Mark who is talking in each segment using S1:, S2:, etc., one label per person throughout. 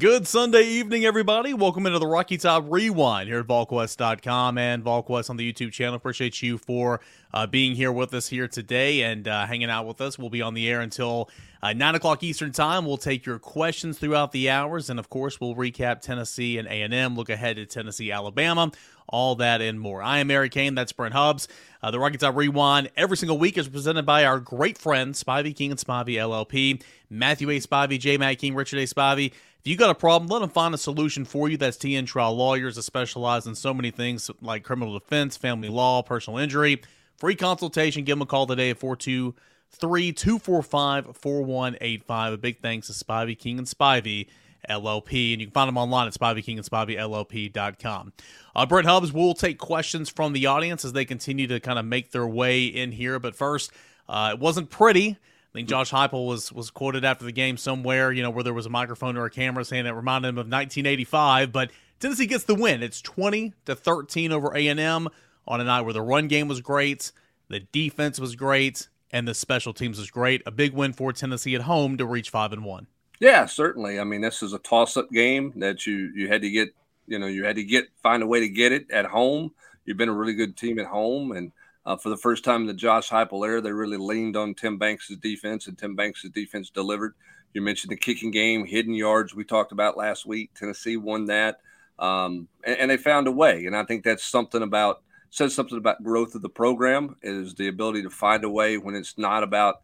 S1: Good Sunday evening, everybody. Welcome into the Rocky Top Rewind here at VolQuest.com and VolQuest on the YouTube channel. Appreciate you for uh, being here with us here today and uh, hanging out with us. We'll be on the air until uh, 9 o'clock Eastern Time. We'll take your questions throughout the hours. And, of course, we'll recap Tennessee and A&M, look ahead to Tennessee, Alabama, all that and more. I am Eric Cain. That's Brent Hubbs. Uh, the Rocky Top Rewind every single week is presented by our great friends, Spivey King and Spivey LLP, Matthew A. Spivey, J. Matt King, Richard A. Spivey. If you got a problem, let them find a solution for you. That's TN Trial Lawyers that specialize in so many things like criminal defense, family law, personal injury. Free consultation. Give them a call today at 423 245 4185. A big thanks to Spivey King and Spivey. LLP, and you can find them online at Spivey and SpiveyLLP.com. Uh, Brent Hubbs will take questions from the audience as they continue to kind of make their way in here. But first, uh, it wasn't pretty. I think Josh Heupel was was quoted after the game somewhere, you know, where there was a microphone or a camera saying it reminded him of 1985. But Tennessee gets the win. It's 20 to 13 over A and M on a night where the run game was great, the defense was great, and the special teams was great. A big win for Tennessee at home to reach five and one.
S2: Yeah, certainly. I mean, this is a toss-up game that you you had to get. You know, you had to get find a way to get it at home. You've been a really good team at home, and uh, for the first time in the Josh Heupel era, they really leaned on Tim Banks' defense, and Tim Banks' defense delivered. You mentioned the kicking game, hidden yards we talked about last week. Tennessee won that, um, and, and, they found a way. And I think that's something about says something about growth of the program is the ability to find a way when it's not about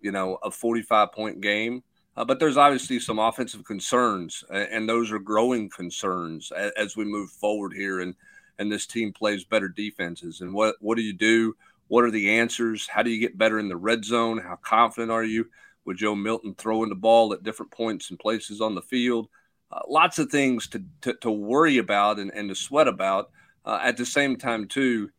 S2: you know a 45 point game. Uh, but there's obviously some offensive concerns, and those are growing concerns as, we move forward here. And and this team plays better defenses. And what what do you do? What are the answers? How do you get better in the red zone? How confident are you with Joe Milton throwing the ball at different points and places on the field? Uh, lots of things to, to, to, worry about and, and to sweat about. Uh, at the same time, too,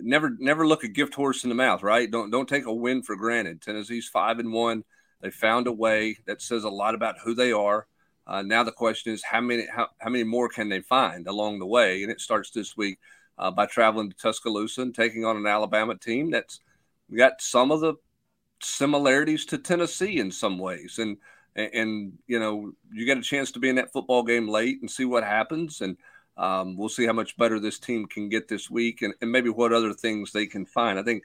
S2: never never look a gift horse in the mouth. Right? Don't don't take a win for granted. Tennessee's five and one. They found a way that says a lot about who they are. Uh, now the question is how many how, how many more can they find along the way? And it starts this week uh, by traveling to Tuscaloosa and taking on an Alabama team that's got some of the similarities to Tennessee in some ways. And and, you know you get a chance to be in that football game late and see what happens. And um, we'll see how much better this team can get this week and, and maybe what other things they can find. I think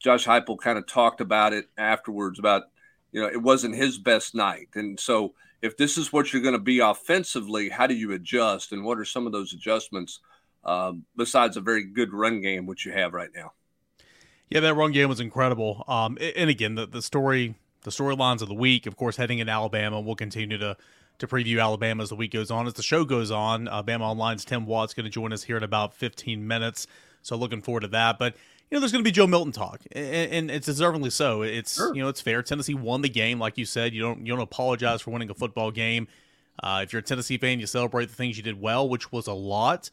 S2: Josh Heupel kind of talked about it afterwards about you know it wasn't his best night, and so if this is what you're going to be offensively, how do you adjust, and what are some of those adjustments um, besides a very good run game which you have right now?
S1: Yeah, that run game was incredible. Um, and again, the the story, the storylines of the week, of course, heading in Alabama. We'll continue to to preview Alabama as the week goes on. As the show goes on, uh, Bama Online's Tim Watt's going to join us here in about 15 minutes. So looking forward to that. But you know, there's going to be Joe Milton talk, and, and it's deservingly so. It's sure. you know, it's fair. Tennessee won the game, like you said. You don't you don't apologize for winning a football game. Uh, if you're a Tennessee fan, you celebrate the things you did well, which was a lot.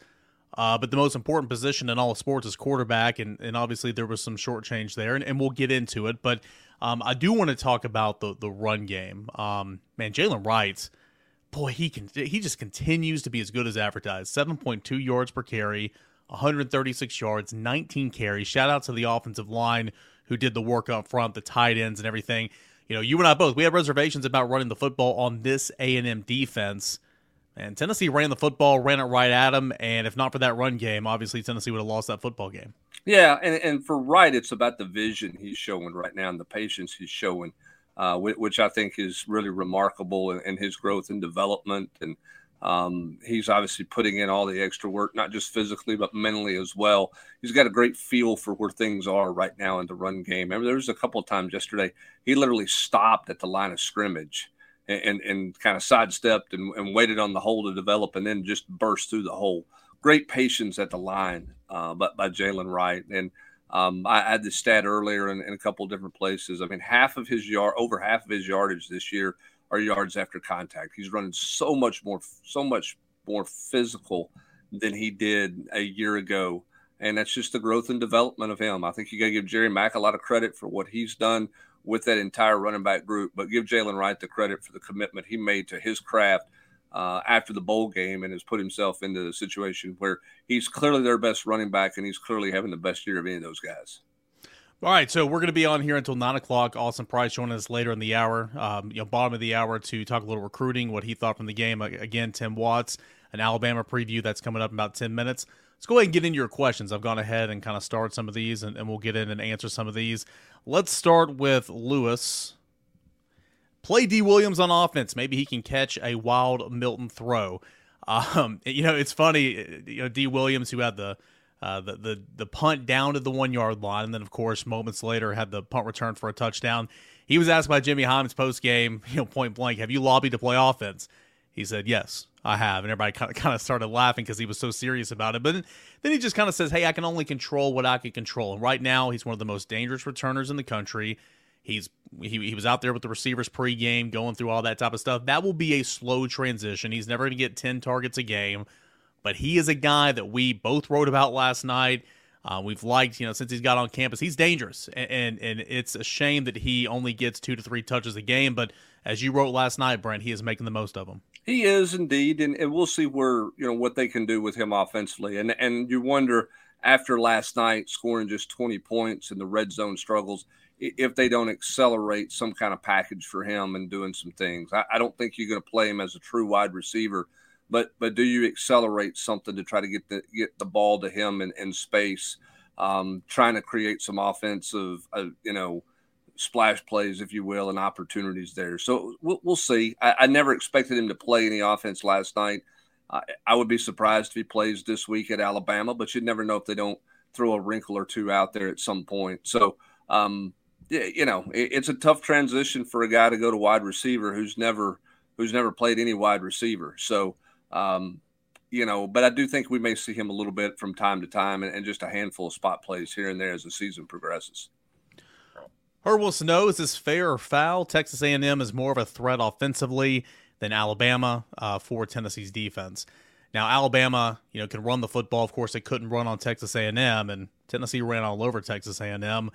S1: Uh, but the most important position in all of sports is quarterback, and, and obviously there was some short change there, and, and we'll get into it. But um, I do want to talk about the the run game. Um, man, Jaylen Wright, boy, he can he just continues to be as good as advertised. Seven point two yards per carry, 136 yards, 19 carries. Shout out to the offensive line who did the work up front, the tight ends and everything. You know, you and I both, we had reservations about running the football on this A&M defense. And Tennessee ran the football, ran it right at them, and if not for that run game, obviously Tennessee would have lost that football game.
S2: Yeah, and, and for Wright, it's about the vision he's showing right now and the patience he's showing, uh, which I think is really remarkable in, in his growth and development. And um, he's obviously putting in all the extra work, not just physically, but mentally as well. He's got a great feel for where things are right now in the run game. I mean, there was a couple of times yesterday he literally stopped at the line of scrimmage and, and, and kind of sidestepped and, and, waited on the hole to develop and then just burst through the hole. Great patience at the line uh, but by Jaylen Wright. And um, I had this stat earlier in, in a couple different places. I mean, half of his yard, over half of his yardage this year – are yards after contact. He's running so much more, so much more physical than he did a year ago. And that's just the growth and development of him. I think you got to give Jerry Mack a lot of credit for what he's done with that entire running back group, but give Jaylen Wright the credit for the commitment he made to his craft uh, after the bowl game and has put himself into the situation where he's clearly their best running back and he's clearly having the best year of any of those guys.
S1: All right, so we're going to be on here until nine o'clock. Austin Price joining us later in the hour, um, you know, bottom of the hour to talk a little recruiting, what he thought from the game. Again, Tim Watts, an Alabama preview that's coming up in about ten minutes. Let's go ahead and get into your questions. I've gone ahead and kind of started some of these, and, and we'll get in and answer some of these. Let's start with Lewis. Play Dee Williams on offense. Maybe he can catch a wild Milton throw. Um, you know, it's funny. You know, Dee Williams, who had the uh, the, the the punt down to the one yard line, and then of course moments later had the punt return for a touchdown. He was asked by Jimmy Hyams post game, you know, point blank, "Have you lobbied to play offense?" He said, "Yes, I have," and everybody kind of started laughing because he was so serious about it. But then, then he just kind of says, "Hey, I can only control what I can control." And right now, he's one of the most dangerous returners in the country. He's he, he was out there with the receivers pregame, going through all that type of stuff. That will be a slow transition. He's never going to get ten targets a game but he is a guy that we both wrote about last night. Uh, we've liked, you know, since he's got on campus, he's dangerous, and, and, and it's a shame that he only gets two to three touches a game. But as you wrote last night, Brent, he is making the most of them.
S2: He is indeed, and, and we'll see where you know what they can do with him offensively. And and you wonder after last night scoring just twenty points and the red zone struggles, if they don't accelerate some kind of package for him and doing some things. I, I don't think you're going to play him as a true wide receiver but but do you accelerate something to try to get the get the ball to him in, in space, um, trying to create some offensive, uh, you know, splash plays, if you will, and opportunities there. So we'll, we'll see. I, I, never expected him to play any offense last night. I, I would be surprised if he plays this week at Alabama, but you'd never know if they don't throw a wrinkle or two out there at some point. So. Um, you know, it's a tough transition for a guy to go to wide receiver who's never who's never played any wide receiver. So um, you know, but I do think we may see him a little bit from time to time and, and just a handful of spot plays here and there as the season progresses.
S1: Herb wants to know: Is this fair or foul? Texas A&M is more of a threat offensively than Alabama uh, for Tennessee's defense. Now, Alabama, you know, can run the football. Of course, they couldn't run on Texas A&M, and Tennessee ran all over Texas A&M.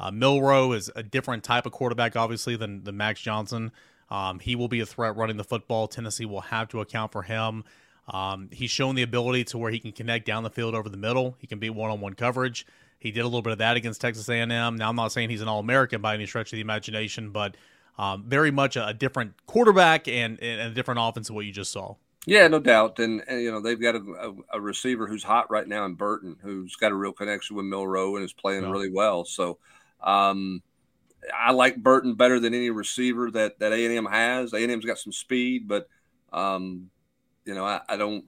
S1: Uh, Milroe is a different type of quarterback, obviously, than, than Max Johnson. Um, he will be a threat running the football. Tennessee will have to account for him. Um, he's shown the ability to where he can connect down the field over the middle. He can beat one-on-one coverage. He did a little bit of that against Texas A&M. Now, I'm not saying he's an All-American by any stretch of the imagination, but um, very much a, a, different quarterback and, and, a different offense than what you just saw.
S2: Yeah, no doubt. And, and you know they've got a, a, a, receiver who's hot right now in Burton, who's got a real connection with Milroe and is playing yeah. really well. So, um, I like Burton better than any receiver that that A and M has. A and M's got some speed, but um, you know I, I, don't.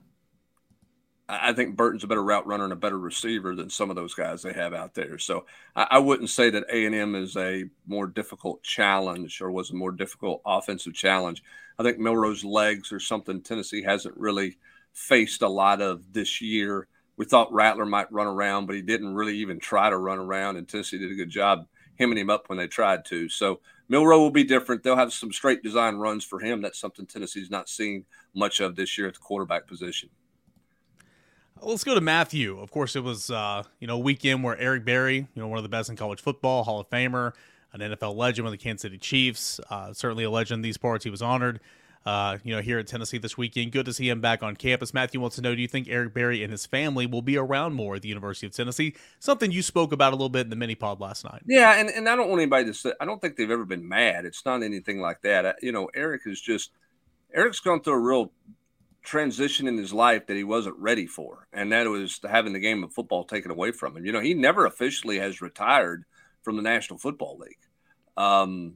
S2: I think Burton's a better route runner and a better receiver than some of those guys they have out there. So I, I wouldn't say that A and M is a more difficult challenge or was a more difficult offensive challenge. I think Milroe's legs are something Tennessee hasn't really faced a lot of this year. We thought Rattler might run around, but he didn't really even try to run around, and Tennessee did a good job hemming him up when they tried to. So Milroe will be different. They'll have some straight design runs for him. That's something Tennessee's not seen much of this year at the quarterback position.
S1: Let's go to Matthew. Of course, it was uh, you know weekend where Eric Berry, you know one of the best in college football, Hall of Famer, an NFL legend with the Kansas City Chiefs, uh, certainly a legend in these parts. He was honored uh, you know, here at Tennessee this weekend. Good to see him back on campus. Matthew wants to know: Do you think Eric Berry and his family will be around more at the University of Tennessee? Something you spoke about a little bit in the mini pod last night.
S2: Yeah, and, and I don't want anybody to say I don't think they've ever been mad. It's not anything like that. I, you know, Eric is just Eric's gone through a real transition in his life that he wasn't ready for, and that was having the game of football taken away from him. You know, he never officially has retired from the National Football League. Um,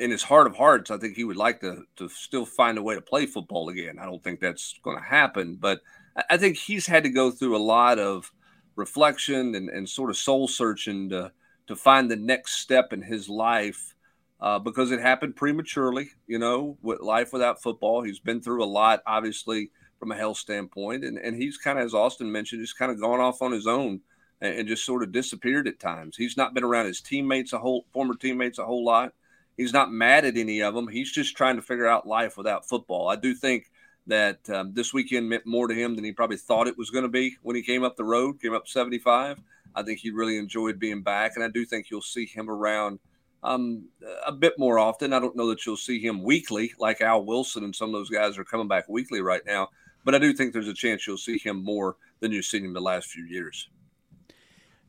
S2: in his heart of hearts, I think he would like to to still find a way to play football again. I don't think that's going to happen, but I think he's had to go through a lot of reflection and, and sort of soul searching to to find the next step in his life uh, because it happened prematurely. You know, with life without football, he's been through a lot, obviously from a health standpoint, and and he's kind of, as Austin mentioned, just kind of gone off on his own and, and just sort of disappeared at times. He's not been around his teammates a whole former teammates a whole lot he's not mad at any of them. He's just trying to figure out life without football. I do think that um, this weekend meant more to him than he probably thought it was going to be when he came up the road, came up 75. I think he really enjoyed being back, and I do think you'll see him around um, a bit more often. I don't know that you'll see him weekly like Al Wilson and some of those guys are coming back weekly right now, but I do think there's a chance you'll see him more than you've seen him the last few years.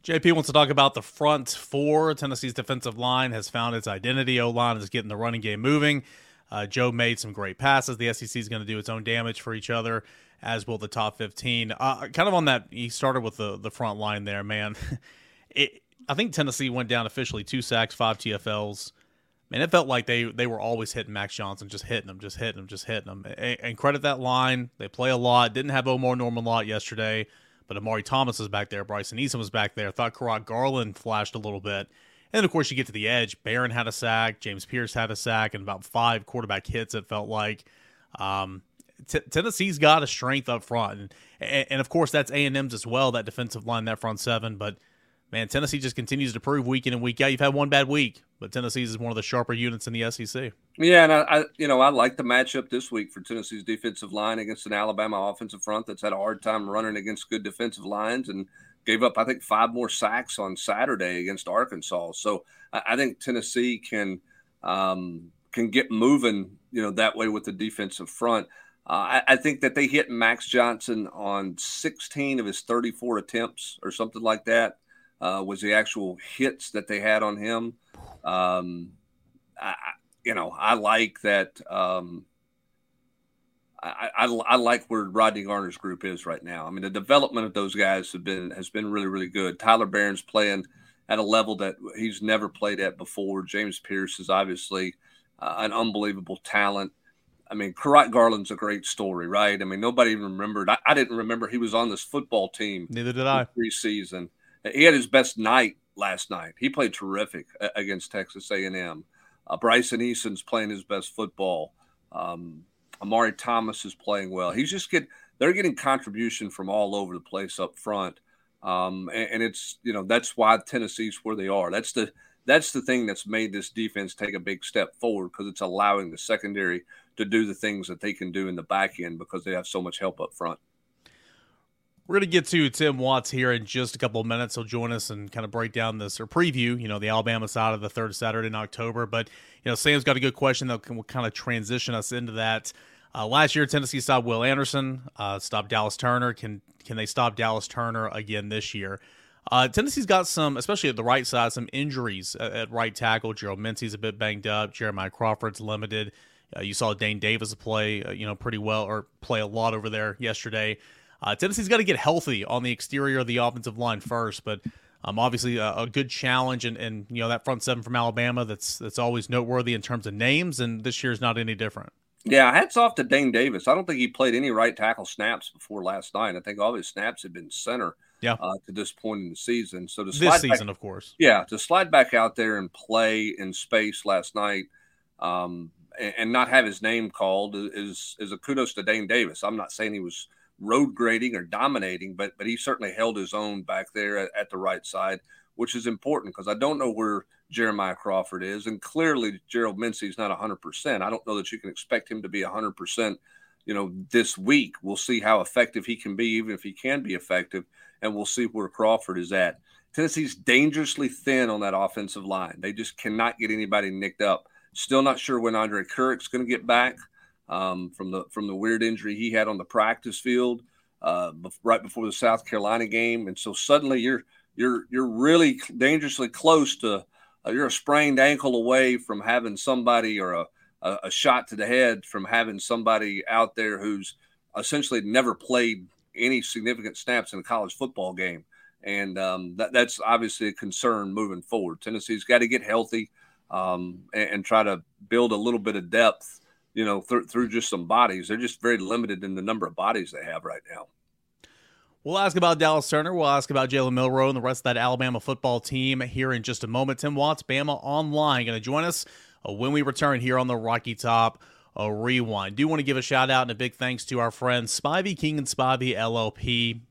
S1: JP wants to talk about the front four. Tennessee's defensive line has found its identity. O line is getting the running game moving. Uh, Joe made some great passes. The SEC is going to do its own damage for each other, as will the top 15. Uh, kind of on that, he started with the, the front line there, man. it, I think Tennessee went down officially two sacks, five TFLs. Man, it felt like they, they were always hitting Max Johnson, just hitting him, just hitting him, just hitting him. And, and credit that line. They play a lot. Didn't have Omar Norman a lot yesterday, but Omari Thomas was back there. Bryson Eason was back there. Thought Kurott Garland flashed a little bit. And of course, you get to the edge. Baron had a sack. James Pierce had a sack, and about five quarterback hits. It felt like um, t- Tennessee's got a strength up front, and, and, and of course that's A and M's as well. That defensive line, that front seven. But man, Tennessee just continues to prove week in and week out. You've had one bad week, but Tennessee's is one of the sharper units in the SEC.
S2: Yeah, and I, I you know, I like the matchup this week for Tennessee's defensive line against an Alabama offensive front that's had a hard time running against good defensive lines and gave up, I think, five more sacks on Saturday against Arkansas. So I, I think Tennessee can um, can get moving, you know, that way with the defensive front. Uh, I, I, think that they hit Max Johnson on 16 of his 34 attempts or something like that. Uh, was the actual hits that they had on him. Um, I, you know, I like that. Um, I, I, I, like where Rodney Garner's group is right now. I mean, the development of those guys have been has been really really good. Tyler Baron's playing at a level that he's never played at before. James Pierce is obviously uh, an unbelievable talent. I mean, Kurott Garland's a great story, right? I mean, nobody even remembered. I, I didn't remember he was on this football team.
S1: Neither did I.
S2: Preseason, he had his best night last night. He played terrific against Texas A&M. Uh, Bryson Eason's playing his best football. Um, Omari Thomas is playing well. He's just get they're getting contribution from all over the place up front, um, and, and, it's you know that's why Tennessee's where they are. That's the that's the thing that's made this defense take a big step forward because it's allowing the secondary to do the things that they can do in the back end because they have so much help up front.
S1: We're going to get to Tim Watts here in just a couple of minutes. He'll join us and kind of break down this or preview, you know, the Alabama side of the third Saturday in October. But, you know, Sam's got a good question that can kind of transition us into that. Uh, last year, Tennessee stopped Will Anderson, uh, stopped Dallas Turner. Can can they stop Dallas Turner again this year? Uh, Tennessee's got some, especially at the right side, some injuries at, at right tackle. Gerald Mincey's a bit banged up. Jeremiah Crawford's limited. Uh, you saw Dayne Davis play, uh, you know, pretty well or play a lot over there yesterday. Uh, Tennessee's got to get healthy on the exterior of the offensive line first, but um, obviously a, a, good challenge, and, and you know that front seven from Alabama that's that's always noteworthy in terms of names, and this year's not any different.
S2: Yeah, hats off to Dayne Davis. I don't think he played any right tackle snaps before last night. I think all his snaps had been center.
S1: Yeah.
S2: Uh, to this point in the season, so to
S1: this season,
S2: back,
S1: of course.
S2: Yeah, to slide back out there and play in space last night, um, and, and, not have his name called is is a kudos to Dayne Davis. I'm not saying he was road grading or dominating, but but he certainly held his own back there at, at the right side, which is important because I don't know where Jeremiah Crawford is, and clearly Gerald Mincey is not 100%. I don't know that you can expect him to be 100%. You know, this week we'll see how effective he can be, even if he can be effective, and we'll see where Crawford is at. Tennessee's dangerously thin on that offensive line. They just cannot get anybody nicked up. Still not sure when Andrej Karic's going to get back um, from the from the weird injury he had on the practice field uh, right before the South Carolina game, and so suddenly you're you're you're really dangerously close to uh, you're a sprained ankle away from having somebody or a, a, a shot to the head from having somebody out there who's essentially never played any significant snaps in a college football game. And um, that, that's obviously a concern moving forward. Tennessee's got to get healthy um, and, and, try to build a little bit of depth, you know, th- through just some bodies. They're just very limited in the number of bodies they have right now.
S1: We'll ask about Dallas Turner. We'll ask about Jalen Milroe and the rest of that Alabama football team here in just a moment. Tim Watts, Bama Online, going to join us uh, when we return here on the Rocky Top uh, Rewind. Do want to give a shout out and a big thanks to our friends Spivey King and Spivey LLP,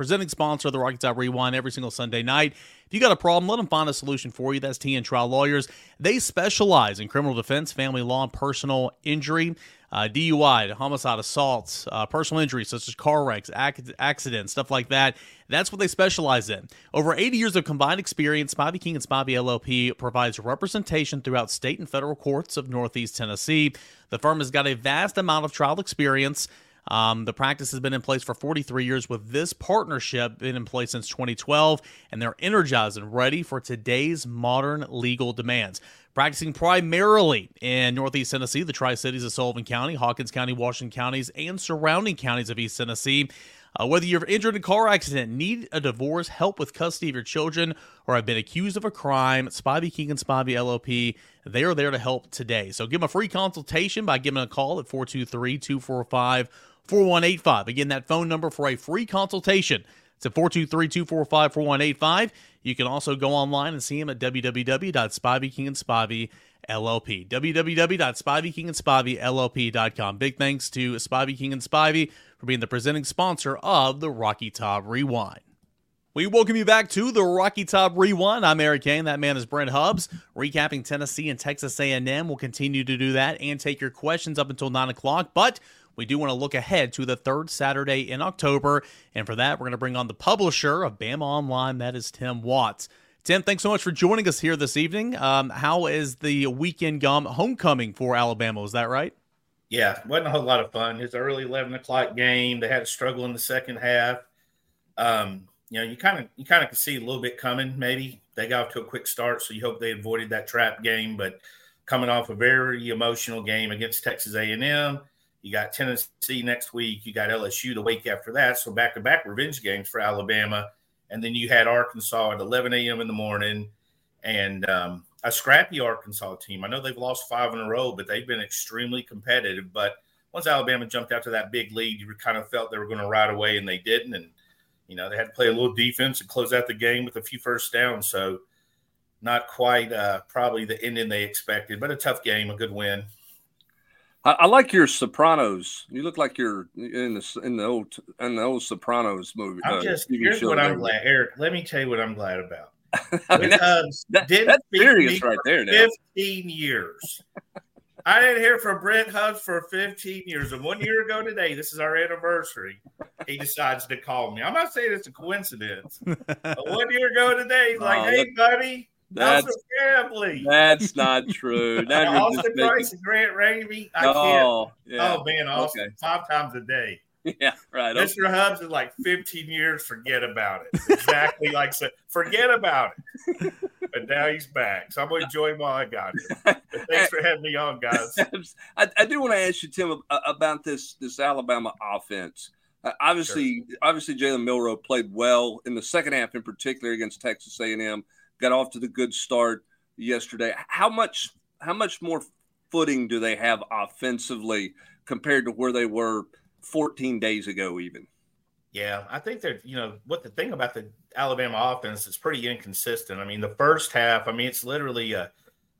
S1: presenting sponsor of the Rocky Top Rewind every single Sunday night. If you got a problem, let them find a solution for you. That's TN Trial Lawyers. They specialize in criminal defense, family law, and personal injury uh, DUI, homicide, assaults, uh, personal injuries such as car wrecks, ac- accidents, stuff like that. That's what they specialize in. Over 80 years of combined experience, Spivey King and Spivey LLP provides representation throughout state and federal courts of Northeast Tennessee. The firm has got a vast amount of trial experience. Um, the practice has been in place for 43 years, with this partnership been in place since 2012, and they're energized and ready for today's modern legal demands. Practicing primarily in Northeast Tennessee, the Tri Cities of Sullivan County, Hawkins County, Washington counties, and surrounding counties of East Tennessee. Uh, whether you're injured in a car accident, need a divorce, help with custody of your children, or have been accused of a crime, Spivey King and Spivey LLP, they are there to help today. So give them a free consultation by giving a call at 423 245 4185. Again, that phone number for a free consultation. It's at 423 245 4185. You can also go online and see him at www.spiveyking LLP. www.spiveykingandspiveyllp.com. Big thanks to Spivey King and Spivey for being the presenting sponsor of the Rocky Top Rewind. We welcome you back to the Rocky Top Rewind. I'm Eric Cain. That man is Brent Hubbs, recapping Tennessee and Texas A&M. We'll continue to do that and take your questions up until 9 o'clock, but we do want to look ahead to the third Saturday in October. And for that, we're going to bring on the publisher of Bama Online, that is Tim Watts. Tim, thanks so much for joining us here this evening. Um, how is the weekend gum homecoming for Alabama? Is that right?
S3: Yeah, wasn't a whole lot of fun. It's early eleven o'clock game. They had a struggle in the second half. Um, you know, you kind of you kind of can see a little bit coming. Maybe they got off to a quick start, so you hope they avoided that trap game. But coming off a very emotional game against Texas A and M, you got Tennessee next week. You got LSU the week after that. So back to back revenge games for Alabama, and then you had Arkansas at 11 a.m. in the morning, and um, a scrappy Arkansas team. I know they've lost five in a row, but they've been extremely competitive. But once Alabama jumped out to that big lead, you kind of felt they were going to ride away, and they didn't. And you know they had to play a little defense and close out the game with a few first downs. So not quite uh, probably the ending they expected, but a tough game, a good win.
S2: I, I, like your Sopranos. You look like you're in the in the old in the old Sopranos movie.
S3: I'm uh, just here's what I'm glad, Eric. Let me tell you what I'm glad about. I mean, that's, that, that's serious right there. Now. Fifteen years. I didn't hear from Brent Hubbs for 15 years. And one year ago today, this is our anniversary, he decides to call me. I'm not saying it's a coincidence. but one year ago today, he's like, hey, buddy, that's family.
S2: That's not true.
S3: Now Austin Price and Grant Ramey. I oh, can't. Yeah. Oh man, Austin okay. five times a day.
S2: Yeah, right.
S3: Mr. Okay. Hubbs is like 15 years. Forget about it. Exactly like said. Forget about it. But now he's back, so I'm going to enjoy him while I got him. Thanks for having me on, guys.
S2: I, I do want to ask you, Tim, about this this Alabama offense. Uh, obviously, sure. obviously, Jalen Milroe played well in the second half, in particular against Texas A&M got off to the good start yesterday. How much how much more footing do they have offensively compared to where they were 14 days ago even?
S3: Yeah, I think that you know what the thing about the Alabama offense is pretty inconsistent. I mean, the first half, I mean, it's literally a,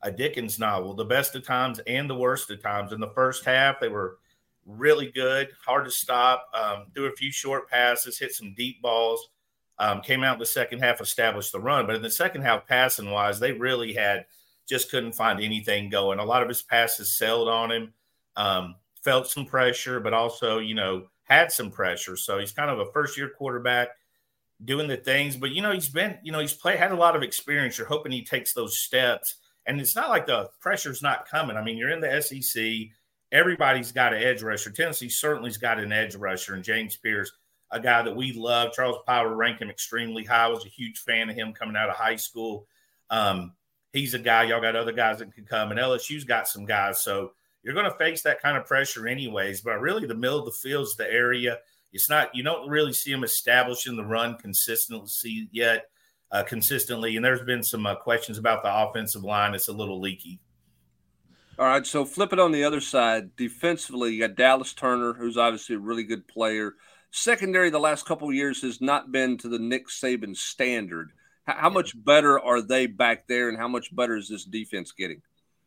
S3: a Dickens novel, the best of times and the worst of times. In the first half, they were really good, hard to stop, um, threw a few short passes, hit some deep balls. Um, came out in the second half, established the run, but in the second half, passing wise, they really had just couldn't find anything going. A lot of his passes sailed on him. Um, felt some pressure, but also you know had some pressure. So he's kind of a first year quarterback doing the things, but you know he's been you know he's played had a lot of experience. You're hoping he takes those steps, and it's not like the pressure's not coming. I mean, you're in the SEC. Everybody's got an edge rusher. Tennessee certainly's got an edge rusher, and James Pierce a guy that we love. Charles Power ranked him extremely high. I was a huge fan of him coming out of high school. Um, he's a guy. Y'all got other guys that can come, and LSU's got some guys. So you're going to face that kind of pressure anyways. But really, the middle of the field is the area. It's not. You don't really see them establishing the run consistently yet. Uh, consistently, and there's been some uh, questions about the offensive line. It's a little leaky.
S2: All right, so flip it on the other side. Defensively, you got Dallas Turner, who's obviously a really good player secondary the last couple years has not been to the Nick Saban standard. How, how much better are they back there, and how much better is this defense getting?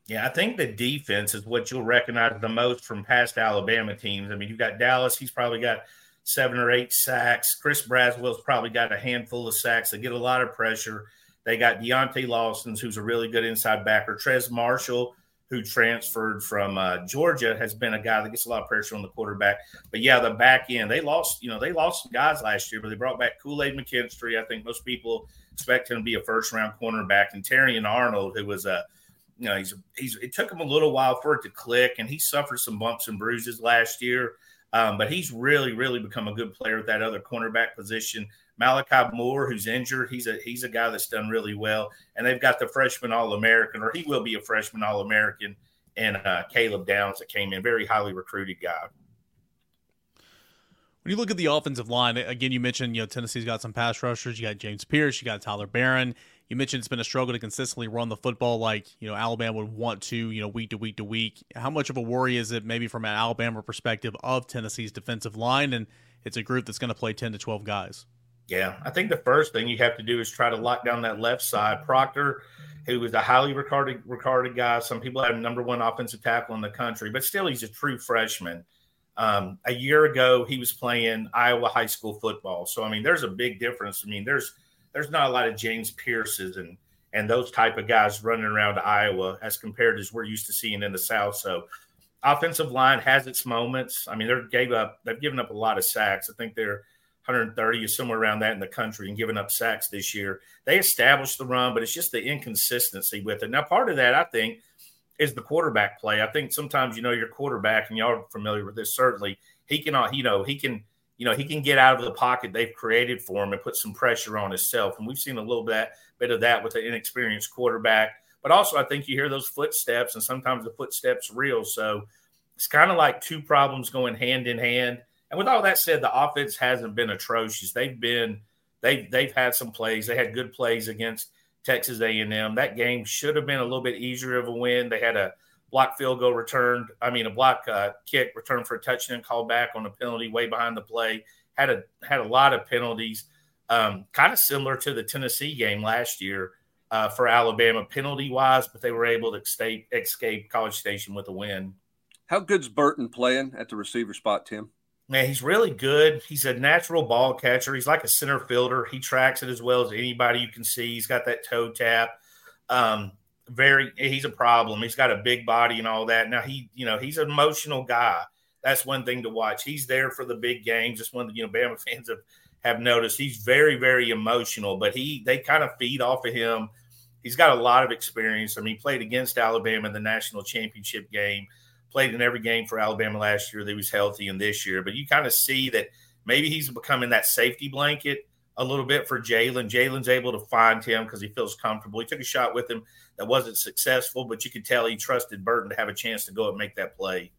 S3: Yeah, I think the defense is what you'll recognize the most from past Alabama teams. I mean, you've got Dallas; he's probably got seven or eight sacks. Chris Braswell's probably got a handful of sacks. They get a lot of pressure. They got Deontae Lawson's, who's a really good inside backer. Trez Marshall, who transferred from uh, Georgia, has been a guy that gets a lot of pressure on the quarterback. But yeah, the back end, they lost, you know, they lost some guys last year, but they brought back Kool Aid McKinstry. I think most people expect him to be a first round cornerback, and Terrion Arnold, who was a you know, he's he's it took him a little while for it to click, and he suffered some bumps and bruises last year. Um, but he's really, really become a good player at that other cornerback position. Malachi Moore, who's injured, he's a he's a guy that's done really well. And they've got the freshman All American, or he will be a freshman All American, and uh, Caleb Downs that came in, very highly recruited guy.
S1: When you look at the offensive line, again, you mentioned you know Tennessee's got some pass rushers. You got James Pierce, you got Tyler Baron. You mentioned it's been a struggle to consistently run the football like you know Alabama would want to, you know, week to week to week. How much of a worry is it, maybe from an Alabama perspective, of Tennessee's defensive line, and it's a group that's going to play ten to twelve guys?
S3: Yeah, I think the first thing you have to do is try to lock down that left side. Proctor, who was a highly regarded regarded guy, some people have number one offensive tackle in the country, but still he's a true freshman. Um, a year ago, he was playing Iowa high school football. So I mean, there's a big difference. I mean, there's there's not a lot of James Pierces and and those type of guys running around Iowa as compared as we're used to seeing in the South. So offensive line has its moments. I mean, they're gave up they've given up a lot of sacks. I think they're 130 is somewhere around that in the country and giving up sacks this year. They established the run, but it's just the inconsistency with it. Now, part of that, I think, is the quarterback play. I think sometimes you know your quarterback, and y'all are familiar with this. Certainly, he can, you know, he can, you know, he can get out of the pocket they've created for him and put some pressure on himself. And we've seen a little bit bit of that with an inexperienced quarterback. But also, I think you hear those footsteps, and sometimes the footsteps real. So it's kind of like two problems going hand in hand. And with all that said, the offense hasn't been atrocious. They've been they they've had some plays. They had good plays against Texas A&M. That game should have been a little bit easier of a win. They had a block field goal returned. I mean, a block uh, kick returned for a touchdown called back on a penalty way behind the play. Had a had a lot of penalties, um, kind of similar to the Tennessee game last year uh, for Alabama penalty wise, but they were able to escape, escape College Station with a win.
S2: How good's Burton playing at the receiver spot, Tim?
S3: Man, he's really good. He's a natural ball catcher. He's like a center fielder. He tracks it as well as anybody you can see. He's got that toe tap. Um, very, he's a problem. He's got a big body and all that. Now he, you know, he's an emotional guy. That's one thing to watch. He's there for the big games. Just one, you know, Bama fans have have noticed. He's very, very emotional. But he, they kind of feed off of him. He's got a lot of experience. I mean, he played against Alabama in the national championship game played in every game for Alabama last year. That he was healthy in this year, but you kind of see that maybe he's becoming that safety blanket a little bit for Jalen. Jalen's able to find him because he feels comfortable. He took a shot with him that wasn't successful, but you could tell he trusted Burton to have a chance to go and make that play.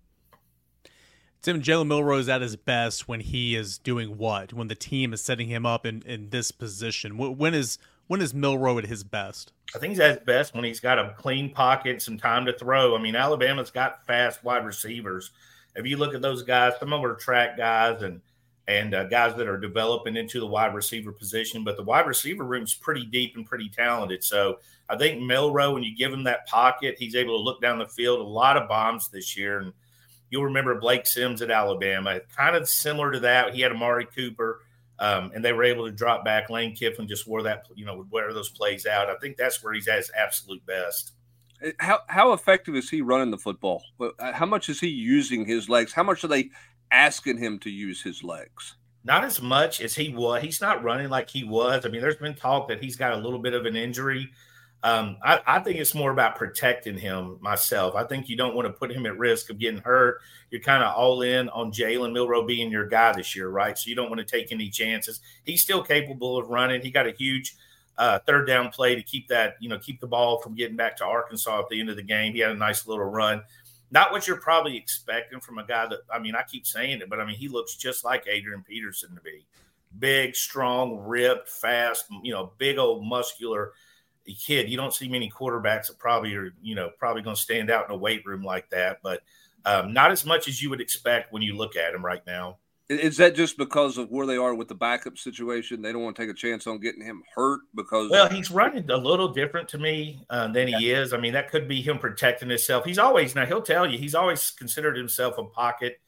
S1: Tim Jalen Milroe is at his best when he is doing what? When the team is setting him up in, in this position. When is when is Milroe at his best?
S3: I think he's at his best when he's got a clean pocket, some time to throw. I mean, Alabama's got fast wide receivers. If you look at those guys, some of them are track guys and and uh, guys that are developing into the wide receiver position. But the wide receiver room's pretty deep and pretty talented. So I think Milroe, when you give him that pocket, he's able to look down the field. A lot of bombs this year, and you'll remember Blake Sims at Alabama, kind of similar to that. He had Amari Cooper. Um, and they were able to drop back. Lane Kiffin just wore that, you know, would wear those plays out. I think that's where he's at his absolute best.
S2: Uh, how how effective is he running the football? Uh, how much is he using his legs? How much are they asking him to use his legs?
S3: Not as much as he was. He's not running like he was. I mean, there's been talk that he's got a little bit of an injury. Um, I, I, think it's more about protecting him myself. I think you don't want to put him at risk of getting hurt. You're kind of all in on Jalen Milroe being your guy this year, right? So you don't want to take any chances. He's still capable of running. He got a huge uh, third down play to keep that, you know, keep the ball from getting back to Arkansas at the end of the game. He had a nice little run. Not what you're probably expecting from a guy that, I mean, I keep saying it, but I mean, he looks just like Adrian Peterson to be big, strong, ripped, fast, you know, big old muscular kid. You don't see many quarterbacks that probably are, you know, probably going to stand out in a weight room like that, but um, not as much as you would expect when you look at him right now.
S2: Is that just because of where they are with the backup situation? They don't want to take a chance on getting him hurt because.
S3: Well, he's running a little different to me uh, than he is. I mean, that could be him protecting himself. He's always now he'll tell you he's always considered himself a pocket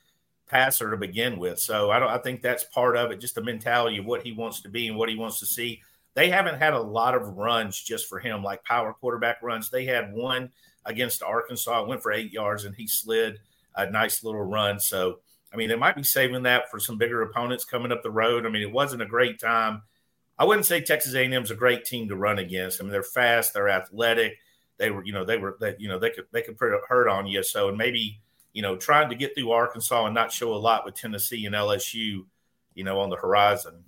S3: passer to begin with. So I don't. I think that's part of it, just the mentality of what he wants to be and what he wants to see they haven't had a lot of runs just for him, like power quarterback runs. They had one against Arkansas, went for eight yards, and he slid a nice little run. So, I mean, they might be saving that for some bigger opponents coming up the road. I mean, it wasn't a great time. I wouldn't say Texas A&M is a great team to run against. I mean, they're fast, they're athletic. They were, you know, they were that, you know, they could they could put a hurt on you. So, and maybe you know, trying to get through Arkansas and not show a lot with Tennessee and LSU, you know, on the horizon.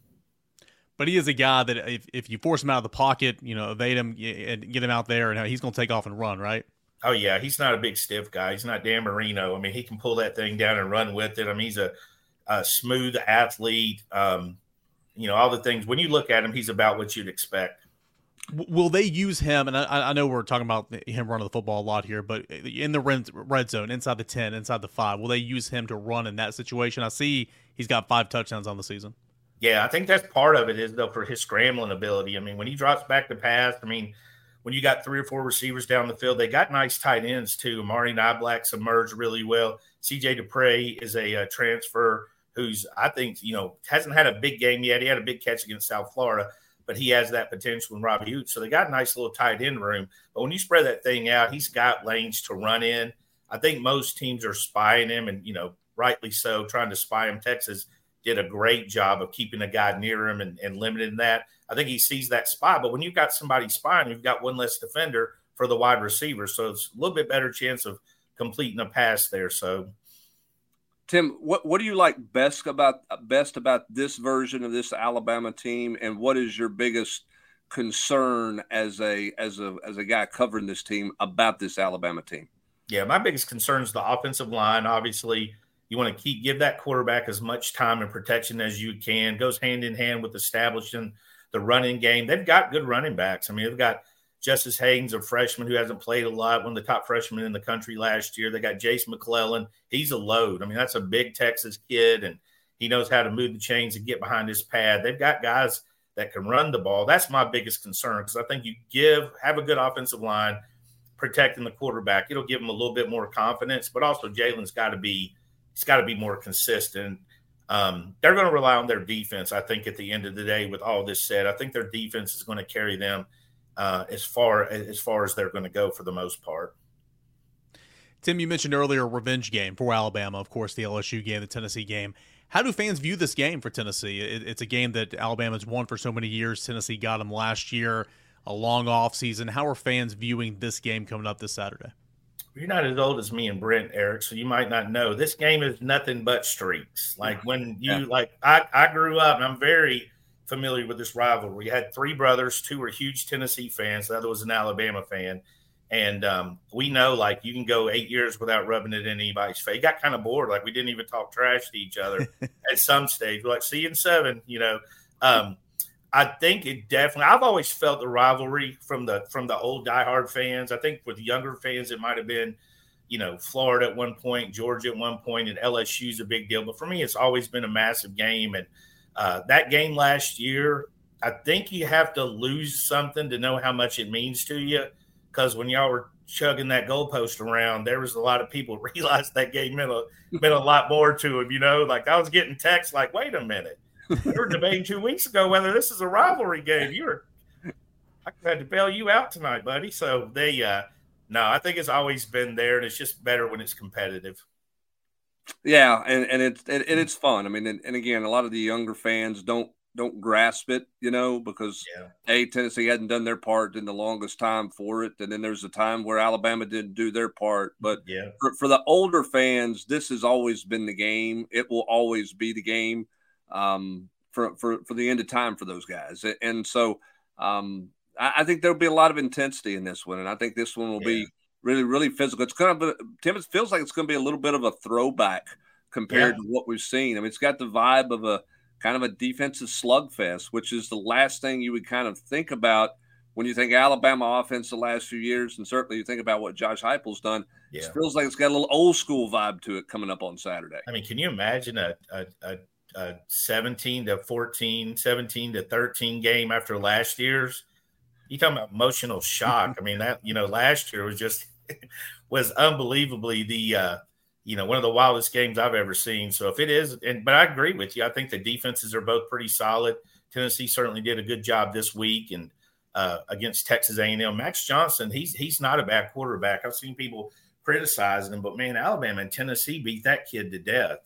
S1: But he is a guy that if, if you force him out of the pocket, you know, evade him and get him out there, and he's going to take off and run, right?
S3: Oh yeah, he's not a big stiff guy. He's not Dan Marino. I mean, he can pull that thing down and run with it. I mean, he's a, a smooth athlete. Um, you know, all the things. When you look at him, he's about what you'd expect
S1: will they use him? And I, I, know we're talking about him running the football a lot here, but in the red, red zone, inside the ten, inside the five, will they use him to run in that situation? I see he's got five touchdowns on the season.
S3: Yeah, I think that's part of it is though for his scrambling ability. I mean, when he drops back to pass, I mean, when you got three or four receivers down the field, they got nice tight ends too. Amari Niblack's emerged really well. CJ Dippre is a, a transfer who's I think you know hasn't had a big game yet. He had a big catch against South Florida but he has that potential in Robbie Ouzts. So they got a nice little tight end room. But when you spread that thing out, he's got lanes to run in. I think most teams are spying him, and you know, rightly so, trying to spy him. Texas did a great job of keeping a guy near him and, and limiting that. I think he sees that spy. But when you've got somebody spying, you've got one less defender for the wide receiver. So it's a little bit better chance of completing a pass there. So
S2: Tim, what what do you like best about best about this version of this Alabama team, and what is your biggest concern as a as a as a guy covering this team about this Alabama team?
S3: Yeah, my biggest concern is the offensive line. Obviously, you want to keep give that quarterback as much time and protection as you can. Goes hand in hand with establishing the running game. They've got good running backs. I mean, they've got Justice Haynes, a freshman who hasn't played a lot, one of the top freshmen in the country last year. They got Jase McClellan. He's a load. I mean, that's a big Texas kid, and he knows how to move the chains and get behind his pad. They've got guys that can run the ball. That's my biggest concern because I think you give have a good offensive line protecting the quarterback. It'll give him a little bit more confidence, but also Jalen's got to be he's got to be more consistent. Um, they're going to rely on their defense. I think at the end of the day, with all this said, I think their defense is going to carry them uh, as far as far as they're going to go for the most part.
S1: Tim, you mentioned earlier revenge game for Alabama, of course, the LSU game, the Tennessee game. How do fans view this game for Tennessee? It, it's a game that Alabama's won for so many years. Tennessee got them last year, a long off season. How are fans viewing this game coming up this Saturday?
S3: You're not as old as me and Brent, Eric, so you might not know. This game is nothing but streaks. Like when you yeah. like, I I grew up, and I'm very familiar with this rivalry. You had three brothers, two were huge Tennessee fans, the other was an Alabama fan. And um, we know, like, you can go eight years without rubbing it in anybody's face. got kind of bored. Like, we didn't even talk trash to each other at some stage. We're like, see you in seven, you know. Um, I think it definitely. I've always felt the rivalry from the from the old diehard fans. I think with younger fans, it might have been, you know, Florida at one point, Georgia at one point, and LSU's a big deal. But for me, it's always been a massive game, and uh, that game last year, I think you have to lose something to know how much it means to you. Because when y'all were chugging that goalpost around, there was a lot of people realized that game meant a meant a lot more to them. You know, like I was getting texts like, "Wait a minute, we were debating two weeks ago whether this is a rivalry game. You're, I had to bail you out tonight, buddy." So they, uh, no, I think it's always been there, and it's just better when it's competitive.
S2: Yeah, and, and it's and, and it's fun. I mean, and, and, again, a lot of the younger fans don't don't grasp it, you know, because yeah. a Tennessee hadn't done their part in the longest time for it, and then there's a time where Alabama didn't do their part. But
S3: yeah,
S2: for, for the older fans, this has always been the game. It will always be the game um, for for for the end of time for those guys, and so um, I, I, think there'll be a lot of intensity in this one, and I think this one will yeah. be really, really physical. It's kind of, a, Tim, it feels like it's going to be a little bit of a throwback compared yeah. to what we've seen. I mean, it's got the vibe of a kind of a defensive slugfest, which is the last thing you would kind of think about when you think Alabama offense the last few years, and certainly you think about what Josh Heupel's done. Yeah. It feels like it's got a little old school vibe to it coming up on Saturday.
S3: I mean, can you imagine a, a, a, a 17 to 14, 17 to 13 game after last year's? You talking about emotional shock? I mean, that you know, last year was just was unbelievably the uh, you know one of the wildest games I've ever seen. So if it is, and but I agree with you. I think the defenses are both pretty solid. Tennessee certainly did a good job this week and uh, against Texas A&M. Max Johnson, he's he's not a bad quarterback. I've seen people criticizing him, but man, Alabama and Tennessee beat that kid to death.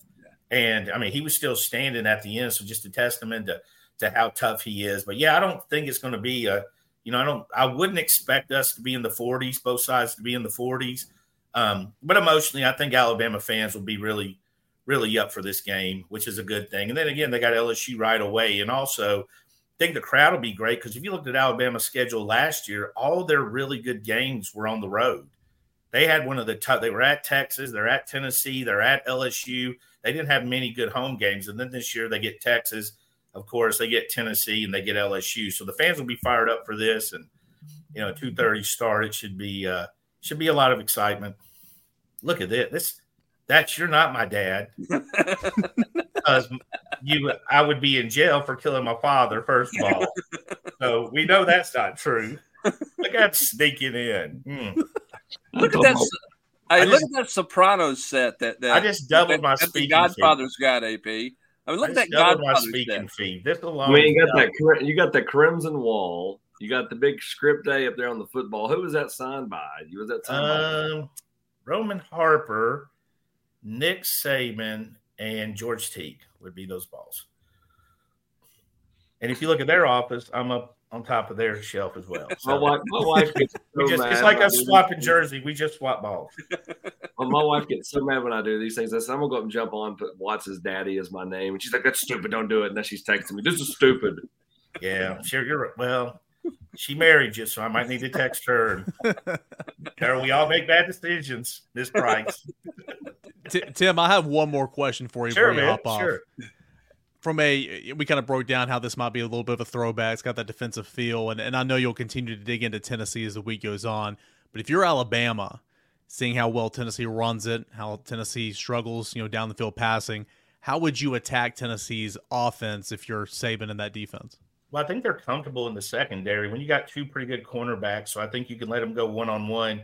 S3: And I mean, he was still standing at the end, so just a testament to to how tough he is. But yeah, I don't think it's going to be a you know, I don't, I wouldn't expect us to be in the 40s, both sides to be in the 40s. Um, but emotionally, I think Alabama fans will be really, really up for this game, which is a good thing. And then again, they got LSU right away, and also I think the crowd will be great because if you looked at Alabama's schedule last year, all their really good games were on the road. They had one of the top. They were at Texas, they're at Tennessee, they're at LSU. They didn't have many good home games, and then this year they get Texas. Of course, they get Tennessee and they get LSU. So the fans will be fired up for this, and you know, two thirty start. It should be uh, should be a lot of excitement. Look at this. This that's you're not my dad. because you I would be in jail for killing my father, first of all. So we know that's not true. Look at sneaking in. Mm.
S2: Look at that. Hey, look at that Sopranos set that, that
S3: I just doubled
S2: that,
S3: my
S2: that
S3: speaking
S2: the Godfather's got AP. I mean, look at that
S3: doubled my
S2: Godfather's
S3: speaking
S2: set.
S3: fee. This
S4: I mean, you got
S3: is
S4: that cri- you got the crimson wall. You got the big script day up there on the football. Who was that signed by? You was that signed by?
S3: Um, Roman Harper, Nick Saban, and George Teague would be those balls. And if you look at their office, I'm up on top of their shelf as well.
S4: My wife, my wife gets
S3: we
S4: so
S3: just,
S4: mad
S3: it's like
S4: when I
S3: us swapping
S4: these
S3: jersey. We just swap balls.
S4: Well, my wife gets so mad when I do these things. I said, I'm gonna go up and jump on, put Watts' daddy as my name, and she's like, "That's stupid. Don't do it." And then she's texting me, "This is stupid."
S3: Yeah, sure. You're well. She married you, so I might need to text her. And, Carol, we all make bad decisions. Miss Price.
S1: T- Tim, I have one more question for you
S3: Sure,
S1: before you
S3: man.
S1: hop off.
S3: Sure.
S1: From a, we kind of broke down how this might be a little bit of a throwback. It's got that defensive feel, and, and I know you'll continue to dig into Tennessee as the week goes on. But if you're Alabama, seeing how well Tennessee runs it, how Tennessee struggles, you know, down the field passing, how would you attack Tennessee's offense if you're Saban in that defense?
S3: Well, I think they're comfortable in the secondary when you got two pretty good cornerbacks. So I think you can let them go one on one.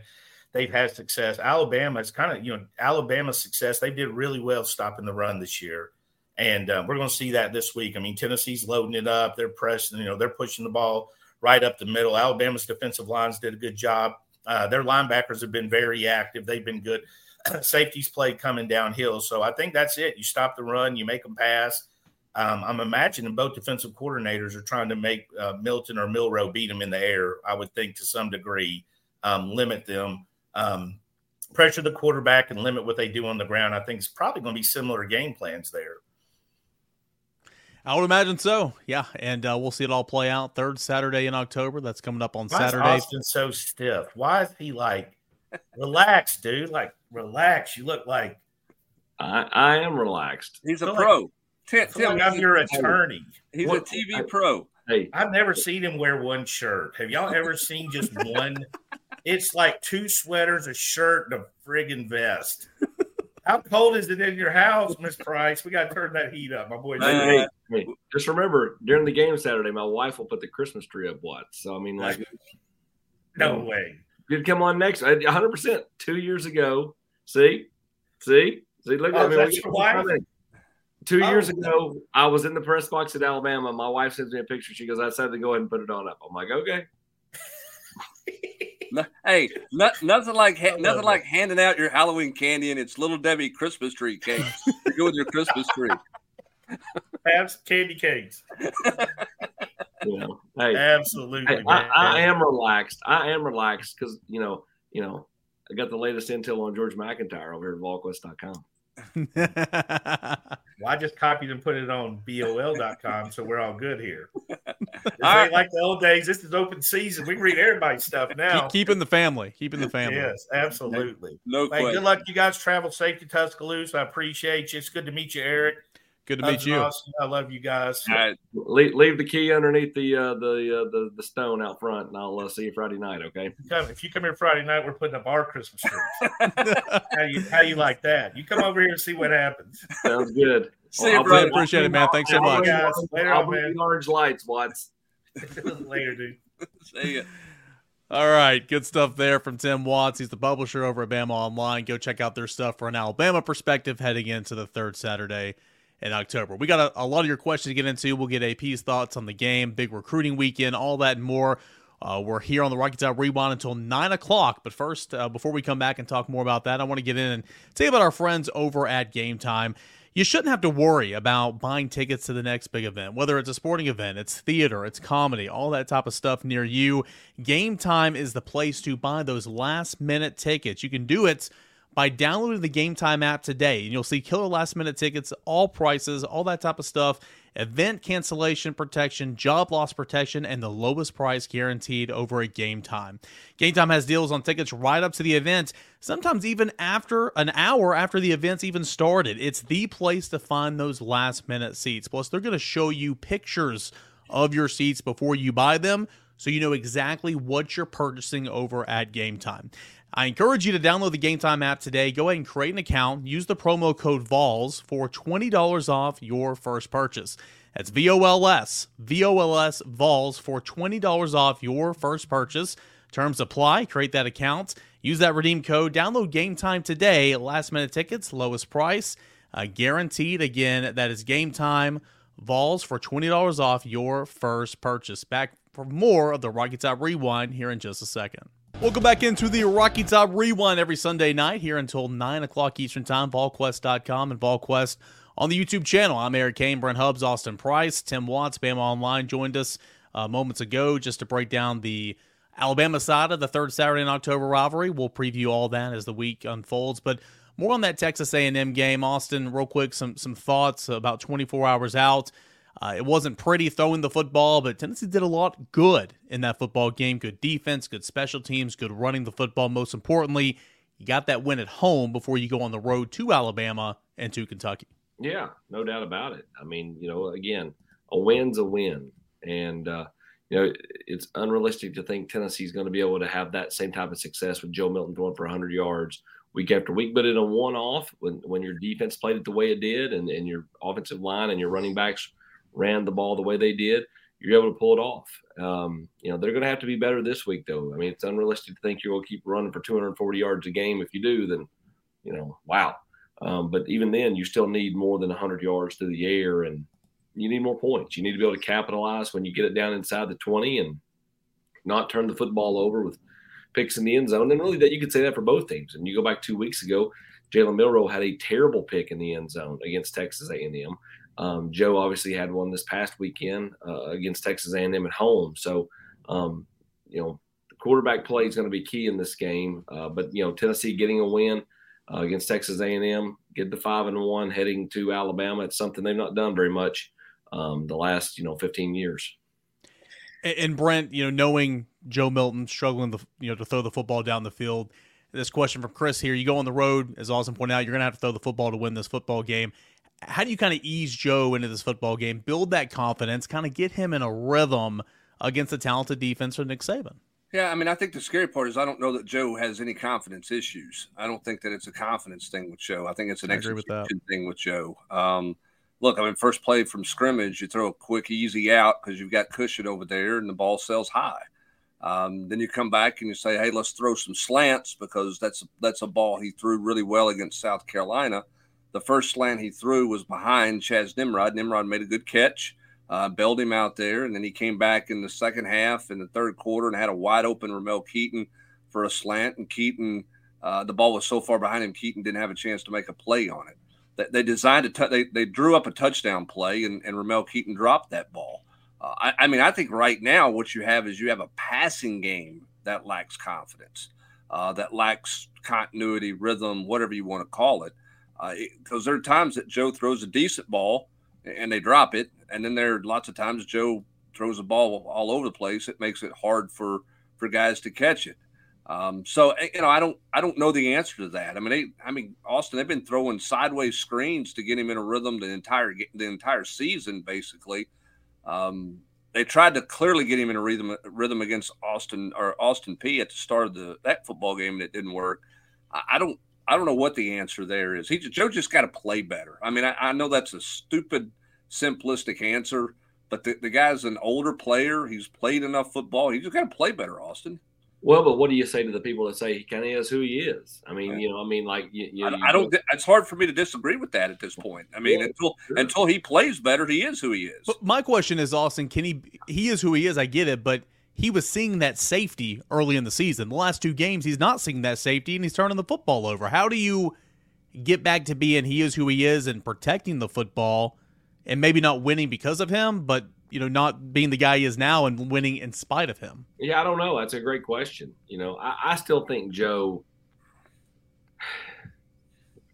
S3: They've had success. Alabama is kind of, you know, Alabama's success. They did really well stopping the run this year. And uh, we're going to see that this week. I mean, Tennessee's loading it up. They're pressing, you know, they're pushing the ball right up the middle. Alabama's defensive lines did a good job. Uh, their linebackers have been very active. They've been good. Safeties played coming downhill. So I think that's it. You stop the run, you make them pass. Um, I'm imagining both defensive coordinators are trying to make uh, Milton or Milroe beat them in the air. I would think to some degree, um, limit them, um, pressure the quarterback, and limit what they do on the ground. I think it's probably going to be similar game plans there.
S1: I would imagine so. Yeah, and uh, we'll see it all play out third Saturday in October. That's coming up on
S3: Why
S1: Saturday.
S3: is Austin so stiff? Why is he like, relax, dude? Like, relax. You look like
S4: I, I am relaxed.
S2: He's a
S3: Feel like-
S2: pro. Tim,
S3: like I'm your attorney.
S2: he's a
S4: What-
S2: TV pro.
S4: Hey,
S3: I've never seen him wear one shirt. Have y'all ever seen just one? It's like two sweaters, a shirt, and a friggin' vest. How cold is it in your house, Miss Price? We got to turn that heat up, my boy.
S2: Man.
S4: hey, hey, just remember during the game Saturday, my wife will put the Christmas tree up. What? So I mean, like,
S3: no way.
S4: you'd come on next. 100 percent. Two years ago. See, see, see. Look
S3: Oh,
S4: at me.
S3: that's
S4: we-
S3: your wife?
S4: Two
S3: Oh.
S4: years ago, I was in the press box at Alabama. My wife sends me a picture. She goes, "I said to go ahead and put it on up." I'm like, "Okay."
S2: No- hey, not, nothing like ha-
S3: I love
S2: nothing
S3: it.
S2: like handing out your Halloween candy and it's little Debbie Christmas tree cake to go with your Christmas tree.
S3: Have candy cakes.
S4: yeah, know, hey,
S3: Absolutely.
S4: Hey, I. I am relaxed. I am relaxed because you know, you know, I got the latest intel on George MacIntyre over here at VolQuest.com.
S3: Well, I just copied and put it on BOL.com, so we're all good here. This
S2: All right.
S3: ain't like the old days. This is open season. We can read everybody's stuff now.
S1: Keep, keeping the family, keeping the family.
S3: Yes, absolutely.
S2: No
S3: Hey,
S2: question.
S3: good luck, you guys. Travel safe to Tuscaloosa. I appreciate you. It's good to meet you, Eric.
S1: Good to meet you.
S3: Austin, I love you guys.
S2: All right.
S4: Leave, leave the key underneath the uh, the, uh, the the stone out front, and I'll uh, see you Friday night. Okay.
S3: Come, if you come here Friday night, we're putting up our Christmas tree. how you how you like that? You come over here and see what happens.
S4: Sounds good.
S2: See you,
S4: I'll
S1: Appreciate it, man. Thanks so much.
S4: bring
S3: Guys, later
S4: I'll
S3: on, man.
S4: the orange lights, Watts.
S3: Later, dude.
S2: See ya.
S1: All right, good stuff there from Tim Watts. He's the publisher over at Bama Online. Go check out their stuff for an Alabama perspective heading into the third Saturday in October. We got a, a lot of your questions to get into. We'll get AP's thoughts on the game, big recruiting weekend, all that and more. Uh, we're here on the Rocky Top Rewind until 9 o'clock. But first, uh, before we come back and talk more about that, I want to get in and tell you about our friends over at Gametime. you shouldn't have to worry about buying tickets to the next big event, whether it's a sporting event, it's theater, it's comedy, all that type of stuff near you. Gametime is the place to buy those last minute tickets. You can do it by downloading the Gametime app today, and you'll see killer last minute tickets, all prices, all that type of stuff, event cancellation protection, job loss protection, and the lowest price guaranteed over at Gametime. Game Time has deals on tickets right up to the event, sometimes even after an hour after the event's even started. It's the place to find those last minute seats. Plus, they're going to show you pictures of your seats before you buy them so you know exactly what you're purchasing over at Gametime. I encourage you to download the Gametime app today. Go ahead and create an account. Use the promo code VOLS for $20 off your first purchase. That's V O L S, V O L S VOLS for $20 off your first purchase. Terms apply. Create that account. Use that redeem code. Download Gametime today. Last minute tickets, lowest price, uh, guaranteed. Again, that is Gametime Vols for $20 off your first purchase. Back for more of the Rocky Top Rewind here in just a second. Welcome back into the Rocky Top Rewind every Sunday night here until 9 o'clock Eastern Time, VolQuest.com and VolQuest on the YouTube channel. I'm Eric Cain, Brent Hubbs, Austin Price, Tim Watts, Bama Online joined us uh, moments ago just to break down the Alabama side of the third Saturday in October rivalry. We'll preview all that as the week unfolds, but more on that Texas A&M game. Austin, real quick, some some thoughts about 24 hours out. Uh, it wasn't pretty throwing the football, but Tennessee did a lot good in that football game. Good defense, good special teams, good running the football. Most importantly, you got that win at home before you go on the road to Alabama and to Kentucky.
S4: Yeah, no doubt about it. I mean, you know, again, a win's a win. And, uh, you know, it's unrealistic to think Tennessee's going to be able to have that same type of success with Joe Milton going for 100 yards week after week. But in a one off, when, when your defense played it the way it did and, and your offensive line and your running backs ran the ball the way they did, you're able to pull it off. Um, you know, they're going to have to be better this week, though. I mean, it's unrealistic to think you'll keep running for 240 yards a game. If you do, then, you know, wow. Um, but even then, you still need more than 100 yards through the air, and you need more points. You need to be able to capitalize when you get it down inside the 20 and not turn the football over with picks in the end zone. And really, that you could say that for both teams. And you go back two weeks ago, Jalen Milroe had a terrible pick in the end zone against Texas A&M. Um, Joe obviously had one this past weekend uh, against Texas A&M at home. So, um, you know, the quarterback play is going to be key in this game. Uh, but you know, Tennessee getting a win uh, against Texas A&M, get the five and one, heading to Alabama. It's something they've not done very much um, the last you know 15 years.
S1: And, Brent, you know, knowing Joe Milton struggling you know to throw the football down the field. This question from Chris here: You go on the road, as Austin pointed out, you're going to have to throw the football to win this football game how do you kind of ease Joe into this football game, build that confidence, kind of get him in a rhythm against a talented defense for Nick Saban?
S2: Yeah, I mean, I think the scary part is I don't know that Joe has any confidence issues. I don't think that it's a confidence thing with Joe. I think it's an execution thing with Joe. Um, look, I mean, first play from scrimmage, you throw a quick, easy out because you've got cushion over there, and the ball sails high. Um, then you come back and you say, "Hey, let's throw some slants because that's that's a ball he threw really well against South Carolina." The first slant he threw was behind Chaz Nimrod. Nimrod made a good catch, uh, bailed him out there, and then he came back in the second half in the third quarter and had a wide open Ramel Keyton for a slant. And Keyton, uh, the ball was so far behind him, Keyton didn't have a chance to make a play on it. They, they designed a t- they they drew up a touchdown play, and, and Ramel Keyton dropped that ball. Uh, I, I, mean, I think right now what you have is you have a passing game that lacks confidence, uh, that lacks continuity, rhythm, whatever you want to call it because uh, there are times that Joe throws a decent ball and they drop it, and then there are lots of times Joe throws a ball all over the place. It makes it hard for for guys to catch it. Um, so eh, you know, I don't I don't know the answer to that. I mean, they, I mean, Austin, they've been throwing sideways screens to get him in a rhythm the entire the entire season, basically. Um, they tried to clearly get him in a rhythm rhythm against Austin or Austin Peay at the start of the that football game, and it didn't work. I, I don't I don't know what the answer there is. He Joe just got to play better. I mean, I, I, know that's a stupid, simplistic answer, but the, the guy's an older player. He's played enough football. He just got to play better, Austin.
S4: Well, but what do you say to the people that say he kind of is who he is? I mean, you know, I mean, like you, you,
S2: I, I, don't. It's hard for me to disagree with that at this point. I mean, until sure. until he plays better, he is who he is.
S1: But my question is, Austin, can he? He is who he is. I get it, but he was seeing that safety early in the season. The last two games, he's not seeing that safety, and he's turning the football over. How do you get back to being he is who he is and protecting the football and maybe not winning because of him, but you know, not being the guy he is now and winning in spite of him?
S4: Yeah, I don't know. That's a great question. You know, I, I still think Joe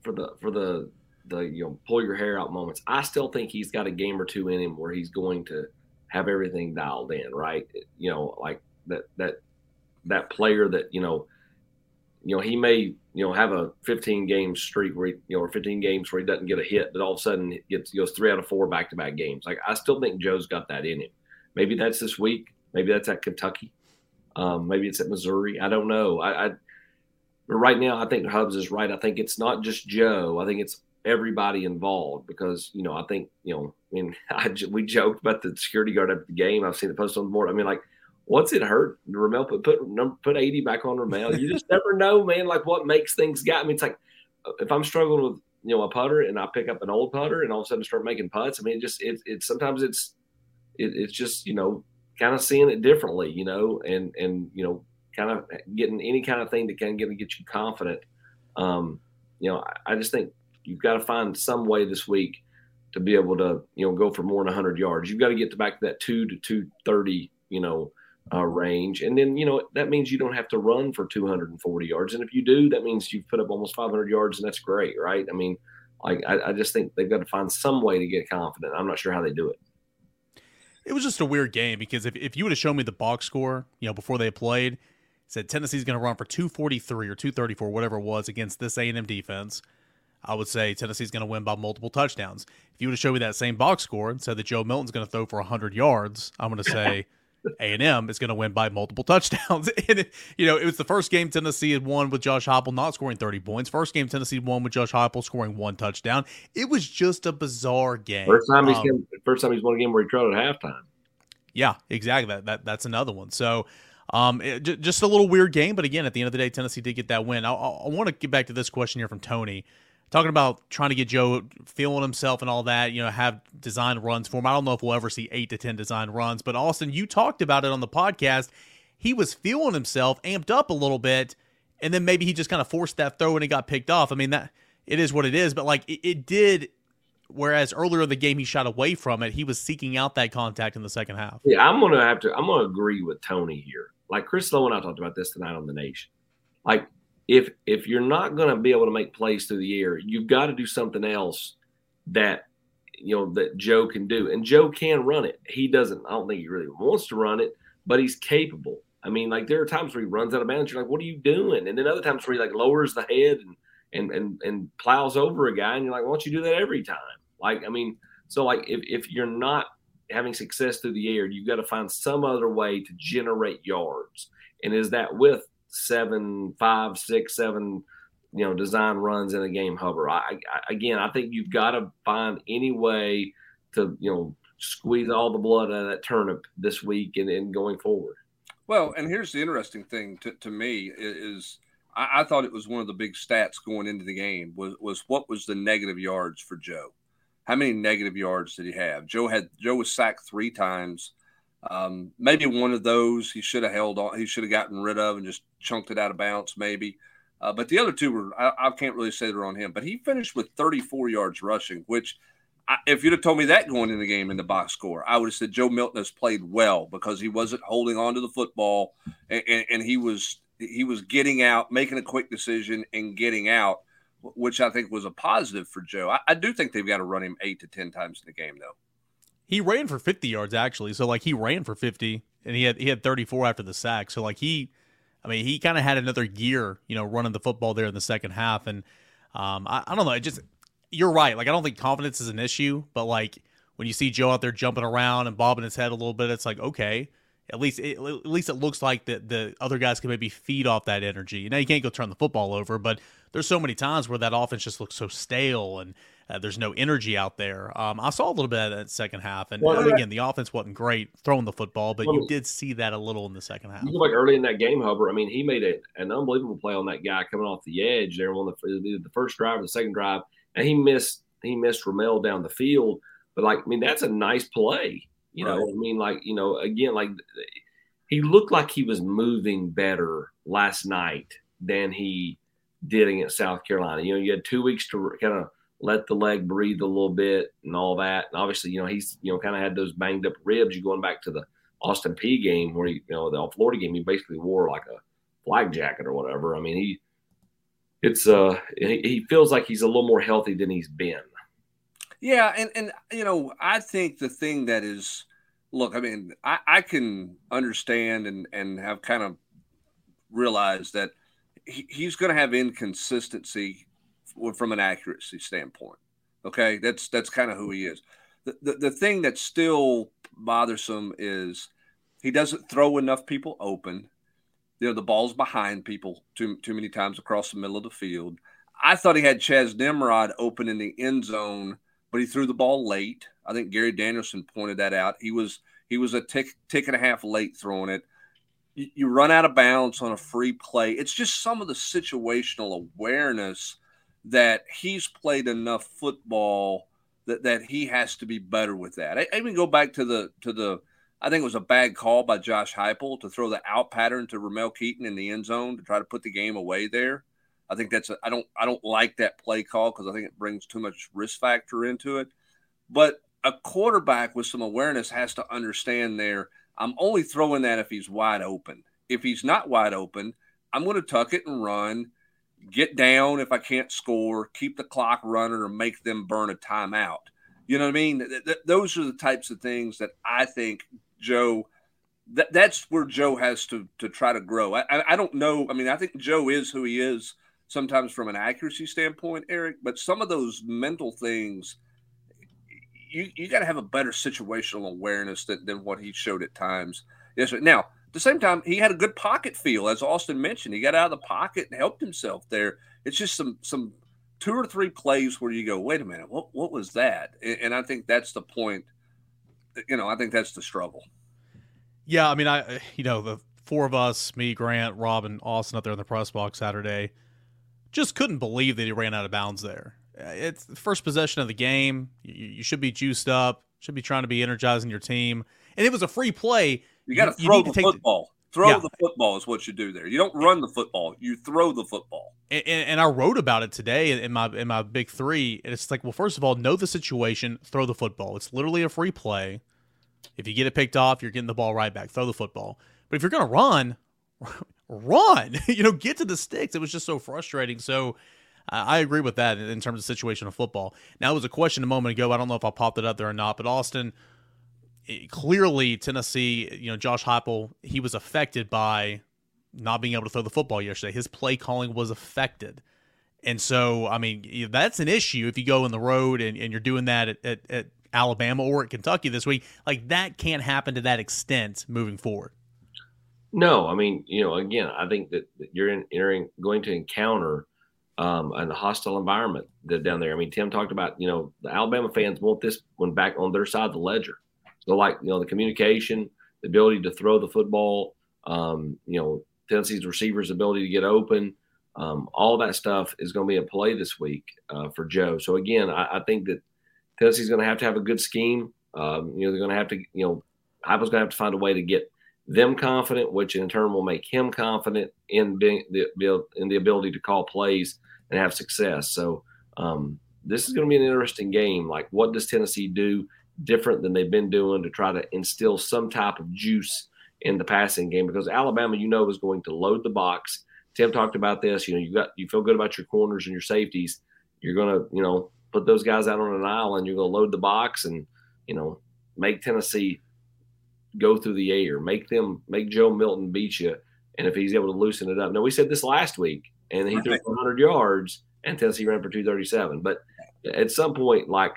S4: for the for the the you know pull your hair out moments. I still think he's got a game or two in him where he's going to have everything dialed in, right? You know, like that that that player that you know, you know he may you know have a 15 game streak where he, you know or 15 games where he doesn't get a hit, but all of a sudden gets goes three out of four back to back games. Like I still think Joe's got that in him. Maybe that's this week. Maybe that's at Kentucky. Um, maybe it's at Missouri. I don't know. I, I right now, I think Hubbs is right. I think it's not just Joe. I think it's everybody involved because you know I think you know I mean I, we joked about the security guard at the game. I've seen the post on the board. I mean like what's it hurt? Ramel put put put eighty back on Ramel. You just never know, man. Like what makes things got I me. Mean, it's like uh, if I'm struggling with you know a putter and I pick up an old putter and all of a sudden start making putts. I mean, it just it, it sometimes it's it, it's just you know kind of seeing it differently, you know, and and you know kind of getting any kind of thing that can get get you confident. Um, you know, I, I just think you've got to find some way this week to be able to you know go for more than 100 yards. You've got to get to back to that two to 230 you know uh, range, and then you know that means you don't have to run for 240 yards. And if you do, that means you've put up almost 500 yards, and that's great, right? I mean, like I, I just think they've got to find some way to get confident. I'm not sure how they do it.
S1: It was just a weird game because if, if you would have shown me the box score, you know, before they played, said Tennessee's going to run for 243 or 234, whatever it was, against this A&M defense. I would say Tennessee's going to win by multiple touchdowns. If you would have showed me that same box score and said that Joe Milton's going to throw for 100 yards, I'm going to say A&M is going to win by multiple touchdowns. and it, you know, it was the first game Tennessee had won with Josh Heupel not scoring 30 points. First game Tennessee won with Josh Heupel scoring one touchdown. It was just a bizarre game.
S4: First time he's um, first time he's won a game where he trailed at halftime.
S1: Yeah, exactly. That, that that's another one. So um, it, just a little weird game, but again, at the end of the day, Tennessee did get that win. I, I, I want to get back to this question here from Tony, talking about trying to get Joe feeling himself and all that. You know, have design runs for him. I don't know if we'll ever see eight to ten design runs, but Austin, you talked about it on the podcast. He was feeling himself, amped up a little bit, and then maybe he just kind of forced that throw and it got picked off. I mean that it is what it is, but like it, it did Whereas earlier in the game, he shot away from it. He was seeking out that contact in the second half.
S4: Yeah, I'm gonna have to. I'm gonna agree with Tony here like Chris Low and I talked about this tonight on the Nation. Like if if you're not going to be able to make plays through the air, you've got to do something else that you know that Joe can do. And Joe can run it. He doesn't. I don't think he really wants to run it, but he's capable. I mean, like there are times where he runs out of bounds. You're like, what are you doing? And then other times where he like lowers the head and and and and plows over a guy, and you're like, why don't you do that every time? Like, I mean, so like if if you're not having success through the air, you've got to find some other way to generate yards. And is that with seven, five, six, seven, you know, design runs in a game, Hubbard? I, I, again, I think you've got to find any way to, you know, squeeze all the blood out of that turnip this week and, and going forward.
S2: Well, and here's the interesting thing to, to me is I, I thought it was one of the big stats going into the game was, was what was the negative yards for Joe? how many negative yards did he have? Joe had Joe was sacked three times. Um, maybe one of those he should have held on. He should have gotten rid of and just chunked it out of bounds, maybe. Uh, but the other two were I, I, can't really say they're on him. But he finished with 34 yards rushing, which I, if you'd have told me that going in the game in the box score, I would have said Joe Milton has played well because he wasn't holding on to the football and, and, and he was he was getting out, making a quick decision and getting out which I think was a positive for Joe. I, I do think they've got to run him eight to ten times in the game, though.
S1: He ran for 50 yards actually, so like he ran for 50, and he had he had 34 after the sack. So like he, I mean, he kind of had another gear, you know, running the football there in the second half, and um, I, I don't know, it just you're right. Like I don't think confidence is an issue, but like when you see Joe out there jumping around and bobbing his head a little bit, it's like okay, at least it, at least it looks like that the other guys can maybe feed off that energy. Know, you can't go turn the football over, but there's so many times where that offense just looks so stale and uh, there's no energy out there. Um, I saw a little bit of that second half, and well, again, the offense wasn't great throwing the football, but well, you did see that a little in the second half.
S4: like early in that game, Hubbard. I mean, he made a, an unbelievable play on that guy coming off the edge there on the the first drive or the second drive, and he missed he missed Ramel down the field. But like, I mean, that's a nice play. You know, right. I mean, like, you know, again, like he looked like he was moving better last night than he did against South Carolina. You know, you had two weeks to kind of let the leg breathe a little bit and all that. And obviously, you know, he's you know kind of had those banged up ribs. You going back to the Austin Peay game where he, you know the Florida game, he basically wore like a flag jacket or whatever. I mean, he it's uh he, he feels like he's a little more healthy than he's been.
S2: Yeah, and and you know, I think the thing that is look, I mean, I, I can understand and and have kind of realized that he, he's going to have inconsistency from an accuracy standpoint. Okay, that's that's kind of who he is. The, the the thing that's still bothersome is he doesn't throw enough people open. You know, the ball's behind people too too many times across the middle of the field. I thought he had Chaz Nimrod open in the end zone, but he threw the ball late. I think Gary Danielson pointed that out. He was he was a tick tick and a half late throwing it. You, you run out of bounds on a free play. It's just some of the situational awareness that he's played enough football that, that he has to be better with that. I, I even go back to the to the I think it was a bad call by Josh Heupel to throw the out pattern to Ramel Keyton in the end zone to try to put the game away there. I think that's I don't I don't like that play call because I think it brings too much risk factor into it. But a quarterback with some awareness has to understand there. I'm only throwing that if he's wide open. If he's not wide open, I'm going to tuck it and run, get down if I can't score, keep the clock running, or make them burn a timeout. You know what I mean? Th- th- those are the types of things that I think Joe. That, that's where Joe has to to try to grow. I, I, I don't know. I mean, I think Joe is who he is sometimes from an accuracy standpoint, Eric. But some of those mental things, you you got to have a better situational awareness than, than what he showed at times. Yes. Now, the same time, he had a good pocket feel, as Austin mentioned. He got out of the pocket and helped himself there. It's just some some two or three plays where you go, wait a minute, what what was that? And, and I think that's the point. You know, I think that's the struggle.
S1: Yeah, I mean, I you know the four of us, me, Grant, Rob, and Austin, up there in the press box Saturday, just couldn't believe that he ran out of bounds there. Eh, it's the first possession of the game. You, you should be juiced up. Should be trying to be energizing your team, and it was a free play.
S2: You got to throw the football. The, throw yeah. the football is what you do there. You don't run the football. You throw the football.
S1: And, and, I wrote about it today in my in my big three. And it's like, well, first of all, know the situation. Throw the football. It's literally a free play. If you get it picked off, you're getting the ball right back. Throw the football. But if you're going to run, run. you know, get to the sticks. It was just so frustrating. So I agree with that in terms of situational football. Now, it was a question a moment ago. I don't know if I popped it up there or not, but Austin, clearly Tennessee, you know, Josh Heupel, he was affected by not being able to throw the football yesterday. His play calling was affected. And so, I mean, that's an issue if you go in the road and, and you're doing that at, at, at Alabama or at Kentucky this week. Like, that can't happen to that extent moving forward.
S4: No, I mean, you know, again, I think that you're in, you're going to encounter um, and a hostile environment down there. I mean, Tim talked about, you know, the Alabama fans want this one back on their side of the ledger. So, like, you know, the communication, the ability to throw the football, um, you know, Tennessee's receivers' ability to get open, um, all that stuff is going to be in play this week uh, for Joe. So, again, I, I think that Tennessee's going to have to have a good scheme. Um, you know, they're going to have to, you know, Heupel's going to have to find a way to get them confident, which in turn will make him confident in being the in the ability to call plays and have success. So um, this is going to be an interesting game. Like, what does Tennessee do different than they've been doing to try to instill some type of juice in the passing game? Because Alabama, you know, is going to load the box. Tim talked about this. You know, you got you feel good about your corners and your safeties. You're going to, you know, put those guys out on an island. You're to load the box and, you know, make Tennessee go through the air, make them, make Joe Milton beat you. And if he's able to loosen it up. Now, we said this last week and he right. threw 100 yards, and Tennessee ran for 237. But at some point, like,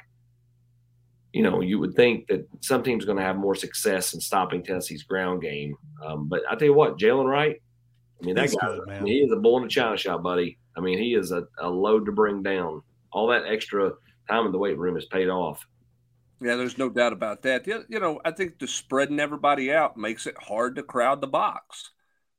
S4: you know, you would think that some team's going to have more success in stopping Tennessee's ground game. Um, but I tell you what, Jaylen Wright, I mean, that guy, good, I mean, he is a bull in a china shop, buddy. I mean, he is a, a load to bring down. All that extra time in the weight room has paid off.
S2: Yeah, there's no doubt about that. You know, I think the spreading everybody out makes it hard to crowd the box.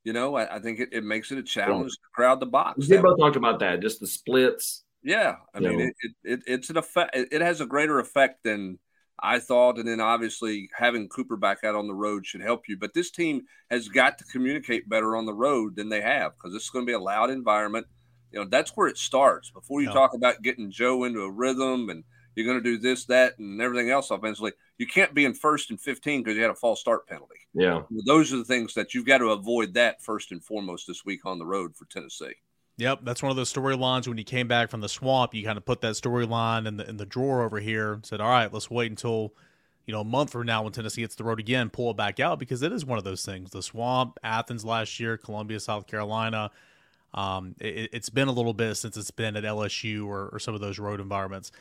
S2: You know, I, I think it, it, makes it a challenge to crowd the box.
S4: We both talked about that, just the splits.
S2: Yeah, I mean, it, it, it, it's an effect. It has a greater effect than I thought, and then obviously having Cooper back out on the road should help you. But this team has got to communicate better on the road than they have because this is going to be a loud environment. You know, that's where it starts. Before you
S1: Yeah.
S2: talk about getting Joe into a rhythm and you're going to do this, that, and everything else offensively, you can't be in first and 15 because you had a false start penalty.
S4: Yeah.
S2: Those are the things that you've got to avoid that first and foremost this week on the road for Tennessee.
S1: Yep, that's one of those storylines. When you came back from the swamp, you kind of put that storyline in the in the drawer over here. and Said, "All right, let's wait until you know a month from now when Tennessee hits the road again, pull it back out because it is one of those things. The swamp, Athens last year, Columbia, South Carolina. Um, it, it's been a little bit since it's been at LSU or, or some of those road environments.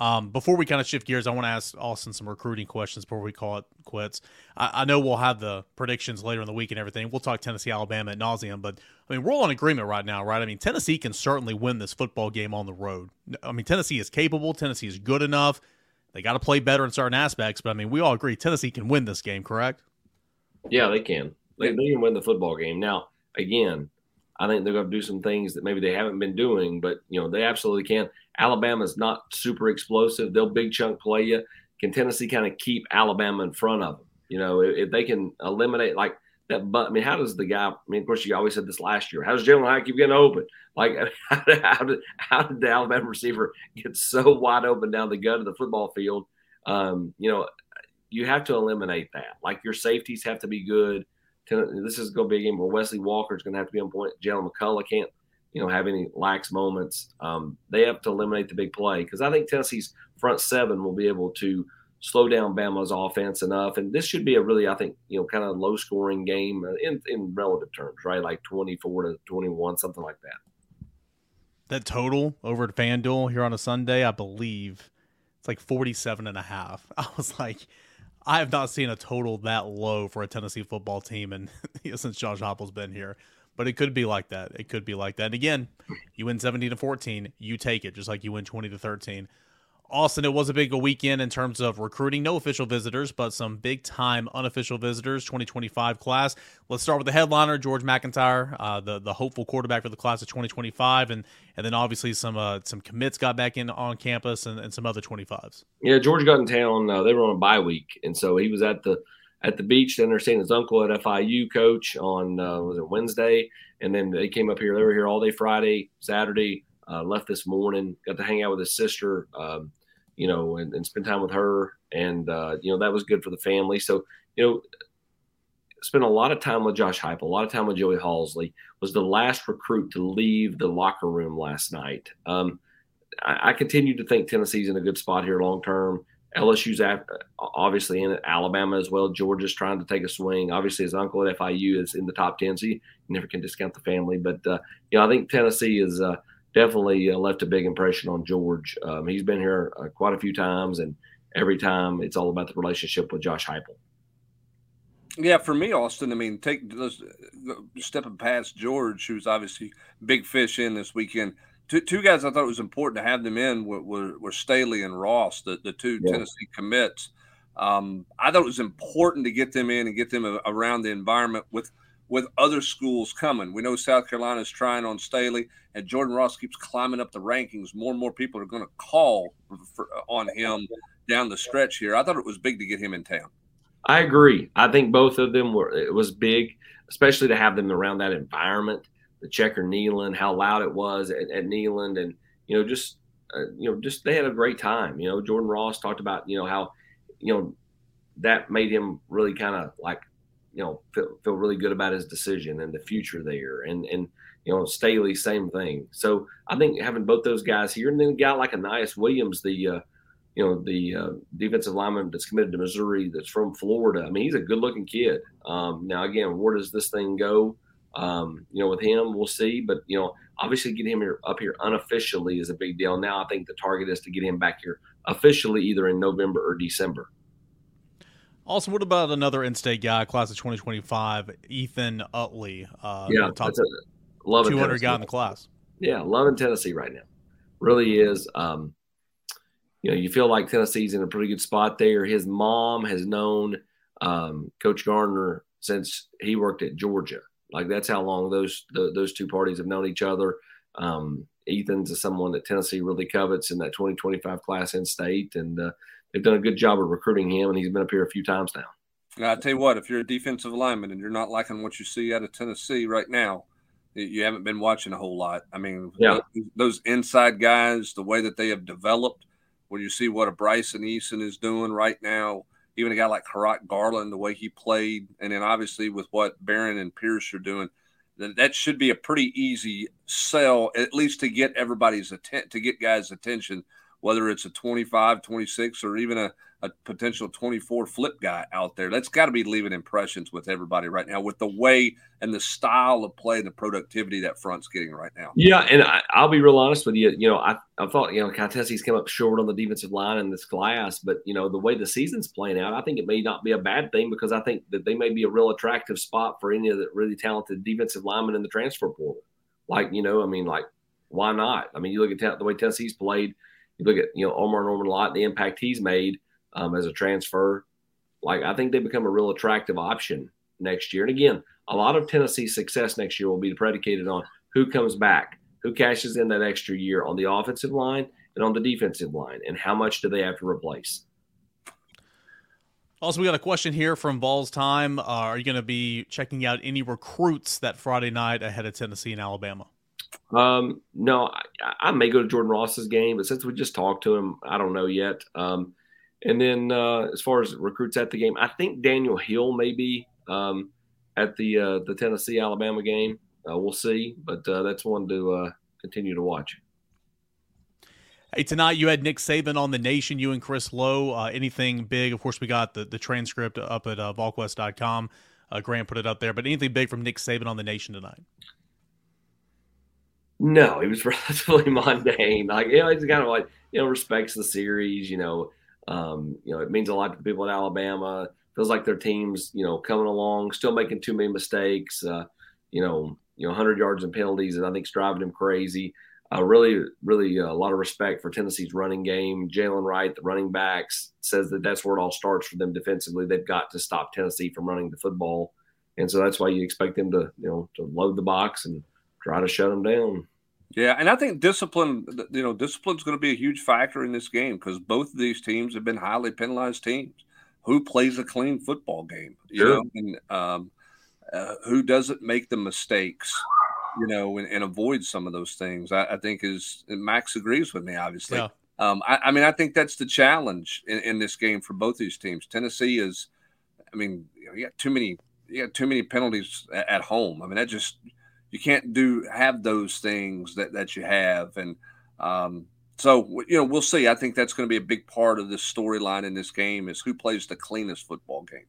S1: Um, before we kind of shift gears, I want to ask Austin some recruiting questions before we call it quits. I, I know we'll have the predictions later in the week and everything. We'll talk Tennessee, Alabama at nauseum, but I mean, we're all in agreement right now, right? I mean, Tennessee can certainly win this football game on the road. I mean, Tennessee is capable. Tennessee is good enough. They got to play better in certain aspects, but I mean, we all agree Tennessee can win this game, correct?
S4: Yeah, they can. They, they can win the football game. Now, again, I think they're going to do some things that maybe they haven't been doing, but you know they absolutely can. Alabama's not super explosive; they'll big chunk play you. Can Tennessee kind of keep Alabama in front of them? You know, if, if they can eliminate like that. But I mean, how does the guy? I mean, of course, you always said this last year. How does Jalin Hyatt keep getting open? Like, how did, how did how did the Alabama receiver get so wide open down the gut of the football field? Um, you know, you have to eliminate that. Like your safeties have to be good. This is going to be a game where Wesley Walker is going to have to be on point. Jaylen McCollough can't, you know, have any lax moments. Um, they have to eliminate the big play because I think Tennessee's front seven will be able to slow down Bama's offense enough. And this should be a really, I think, you know, kind of low scoring game in, in relative terms, right? Like 24 to 21, something like that.
S1: That total over at FanDuel here on a Sunday, I believe it's like 47 and a half. I was like, I have not seen a total that low for a Tennessee football team and since Josh Heupel's been here. But it could be like that. It could be like that. And again, you win 17 to 14, you take it just like you win 20 to 13. Austin, it was a big weekend in terms of recruiting. No official visitors, but some big time unofficial visitors. 2025 class. Let's start with the headliner, George MacIntyre, uh, the the hopeful quarterback for the class of 2025, and and then obviously some uh, some commits got back in on campus and, and some other 25s.
S4: Yeah, George got in town. Uh, they were on a bye week, and so he was at the at the beach to entertain his uncle at FIU coach on uh, was it Wednesday, and then they came up here. They were here all day Friday, Saturday. Uh, left this morning. Got to hang out with his sister. Um, you know, and, and spend time with her. And, uh, you know, that was good for the family. So, you know, spent a lot of time with Josh Heupel, a lot of time with Joey Halzle, was the last recruit to leave the locker room last night. Um, I, I continue to think Tennessee's in a good spot here long term. LSU's after, obviously in it, Alabama as well. Georgia's trying to take a swing. Obviously, his uncle at FIU is in the top 10, so you never can discount the family. But, uh, you know, I think Tennessee is uh, definitely uh, left a big impression on George. Um, he's been here uh, quite a few times, and every time it's all about the relationship with Josh Heupel.
S2: Yeah, for me, Austin. I mean, take let's, stepping past George, who's obviously big fish in this weekend. Two, two guys I thought it was important to have them in were, were, were Staley and Ross, the, the two yeah. Tennessee commits. Um, I thought it was important to get them in and get them around the environment with with other schools coming. We know South Carolina is trying on Staley, and Jordan Ross keeps climbing up the rankings. More and more people are going to call for, on him down the stretch here. I thought it was big to get him in town.
S4: I agree. I think both of them were. It was big, especially to have them around that environment. The checker Neyland, how loud it was at, at and you know, just uh, you know, just they had a great time. You know, Jordan Ross talked about you know how you know that made him really kind of like you know feel, feel really good about his decision and the future there. And and you know Staley same thing. So I think having both those guys here and then a guy like Aneyas Williams the uh, you know the uh, defensive lineman that's committed to Missouri that's from Florida I mean he's a good looking kid. Um, now again where does this thing go? Um, you know with him we'll see. But you know obviously getting him here up here unofficially is a big deal. Now I think the target is to get him back here officially either in November or December
S1: also, what about another in-state guy, class of 2025, Ethan Utley? Uh,
S4: yeah,
S1: top
S4: that's a, love
S1: 200 guy in the class.
S4: Yeah, loving Tennessee right now. Really is. Um, you know, you feel like Tennessee's in a pretty good spot there. His mom has known um, Coach Garner since he worked at Georgia. Like that's how long those the, those two parties have known each other. Um, Ethan's is someone that Tennessee really covets in that 2025 class in state, and uh, they've done a good job of recruiting him, and he's been up here a few times now.
S2: I tell you what, if you're a defensive lineman and you're not liking what you see out of Tennessee right now, You haven't been watching a whole lot. I mean,
S4: yeah.
S2: those inside guys, the way that they have developed, when you see what a Bryson Eason is doing right now, even a guy like Kurott Garland, the way he played, and then obviously with what Baron and Pearce are doing, that should be a pretty easy sell, at least to get everybody's attention, to get guys' attention, whether it's a 25, 26, or even a, a potential 24 flip guy out there. That's got to be leaving impressions with everybody right now with the way and the style of play and the productivity that front's getting right now.
S4: Yeah, and I, will be real honest with you. You know, I, I thought, you know, Tennessee's come up short on the defensive line in this class, but, you know, the way the season's playing out, I think it may not be a bad thing because I think that they may be a real attractive spot for any of the really talented defensive linemen in the transfer portal. Like, you know, I mean, like, why not? I mean, you look at the way Tennessee's played, you look at, you know, Omarr Norman-Lott, the impact he's made um, as a transfer. Like I think they become a real attractive option next year. And again, a lot of Tennessee's success next year will be predicated on who comes back, who cashes in that extra year on the offensive line and on the defensive line, and how much do they have to replace.
S1: Also, we got a question here from Vols Time. Uh, are you going to be checking out any recruits that Friday night ahead of Tennessee and Alabama?
S4: Um, no, I, I, may go to Jordan Ross's game, but since we just talked to him, I don't know yet. Um, and then uh, as far as recruits at the game, I think Daniel Hill may be um, at the uh, the Tennessee Alabama game. Uh, we'll see, but uh, that's one to uh, continue to watch.
S1: Hey, tonight you had Nick Saban on the Nation. You and Chris Low. Uh, anything big? Of course, we got the the transcript up at uh, VolQuest.com. Uh, Grant put it up there, but anything big from Nick Saban on the Nation tonight?
S4: No, he was relatively mundane. Like you know, he's kind of like you know respects the series. You know, um, you know, it means a lot to people in Alabama. Feels like their team's, you know, coming along, still making too many mistakes. Uh, you know, you know, 100 yards and penalties, and I think it's driving him crazy. Uh, really, really uh, a lot of respect for Tennessee's running game. Jaylen Wright, the running backs, says that that's where it all starts for them defensively. They've got to stop Tennessee from running the football, and so that's why you expect them to, you know, to load the box and try to shut them down.
S2: Yeah, and I think discipline, you know, discipline is going to be a huge factor in this game because both of these teams have been highly penalized teams. Who plays a clean football game, you sure. know, and um, uh, who doesn't make the mistakes, you know, and, and avoid some of those things? I, I, think is Max agrees with me, obviously. Yeah. Um, I, I, mean, I think that's the challenge in, in, this game for both these teams. Tennessee is, I mean, you, know, you got too many, you got too many penalties at, at home. I mean, that just you can't do have those things that that you have and um, so you know we'll see i think that's going to be a big part of this storyline in this game is who plays the cleanest football game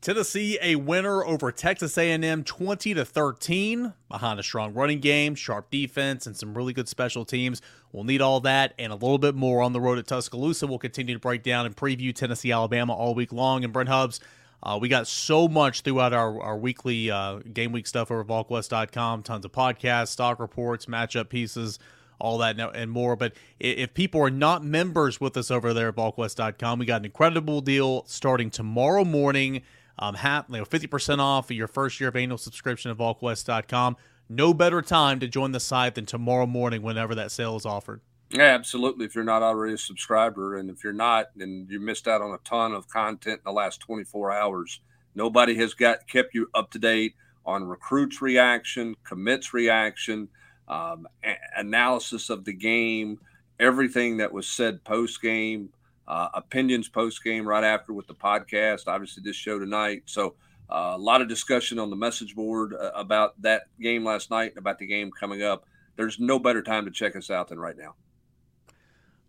S1: Tennessee a winner over Texas A&M 20 to 13 behind a strong running game, sharp defense and some really good special teams. We'll need all that and a little bit more on the road at Tuscaloosa. We'll continue to break down and preview Tennessee Alabama all week long and Brent Hubbs uh, we got so much throughout our, our weekly uh, game week stuff over VolQuest.com. Tons of podcasts, stock reports, matchup pieces, all that and more. But if people are not members with us over there at VolQuest.com, we got an incredible deal starting tomorrow morning. Um, half, you know, 50% off your first year of annual subscription at VolQuest.com. No better time to join the site than tomorrow morning whenever that sale is offered.
S2: Yeah, absolutely. If you're not already a subscriber, and if you're not, then you missed out on a ton of content in the last 24 hours. Nobody has got kept you up to date on recruits' reaction, commits reaction, um, a- analysis of the game, everything that was said post game, uh, opinions post game, right after with the podcast. Obviously, this show tonight. So. Uh, a lot of discussion on the message board uh, about that game last night and about the game coming up. There's no better time to check us out than right now.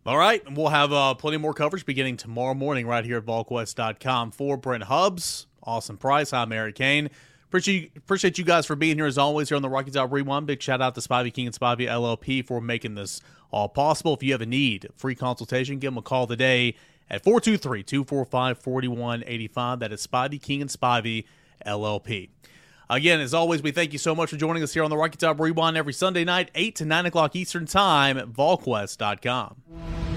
S1: All right, and we'll have uh, plenty more coverage beginning tomorrow morning right here at VolQuest.com for Brent Hubbs, Austin Price, I'm Eric Cain. Appreciate appreciate you guys for being here as always here on the Rocky Top Rewind. Big shout out to Spivey King and Spivey LLP for making this all possible. If you have a need, free consultation, give them a call today at 423-245-4185. That is Spivey King and Spivey LLP. Again, as always, we thank you so much for joining us here on the Rocky Top Rewind every Sunday night, 8 to 9 o'clock Eastern Time at VolQuest.com.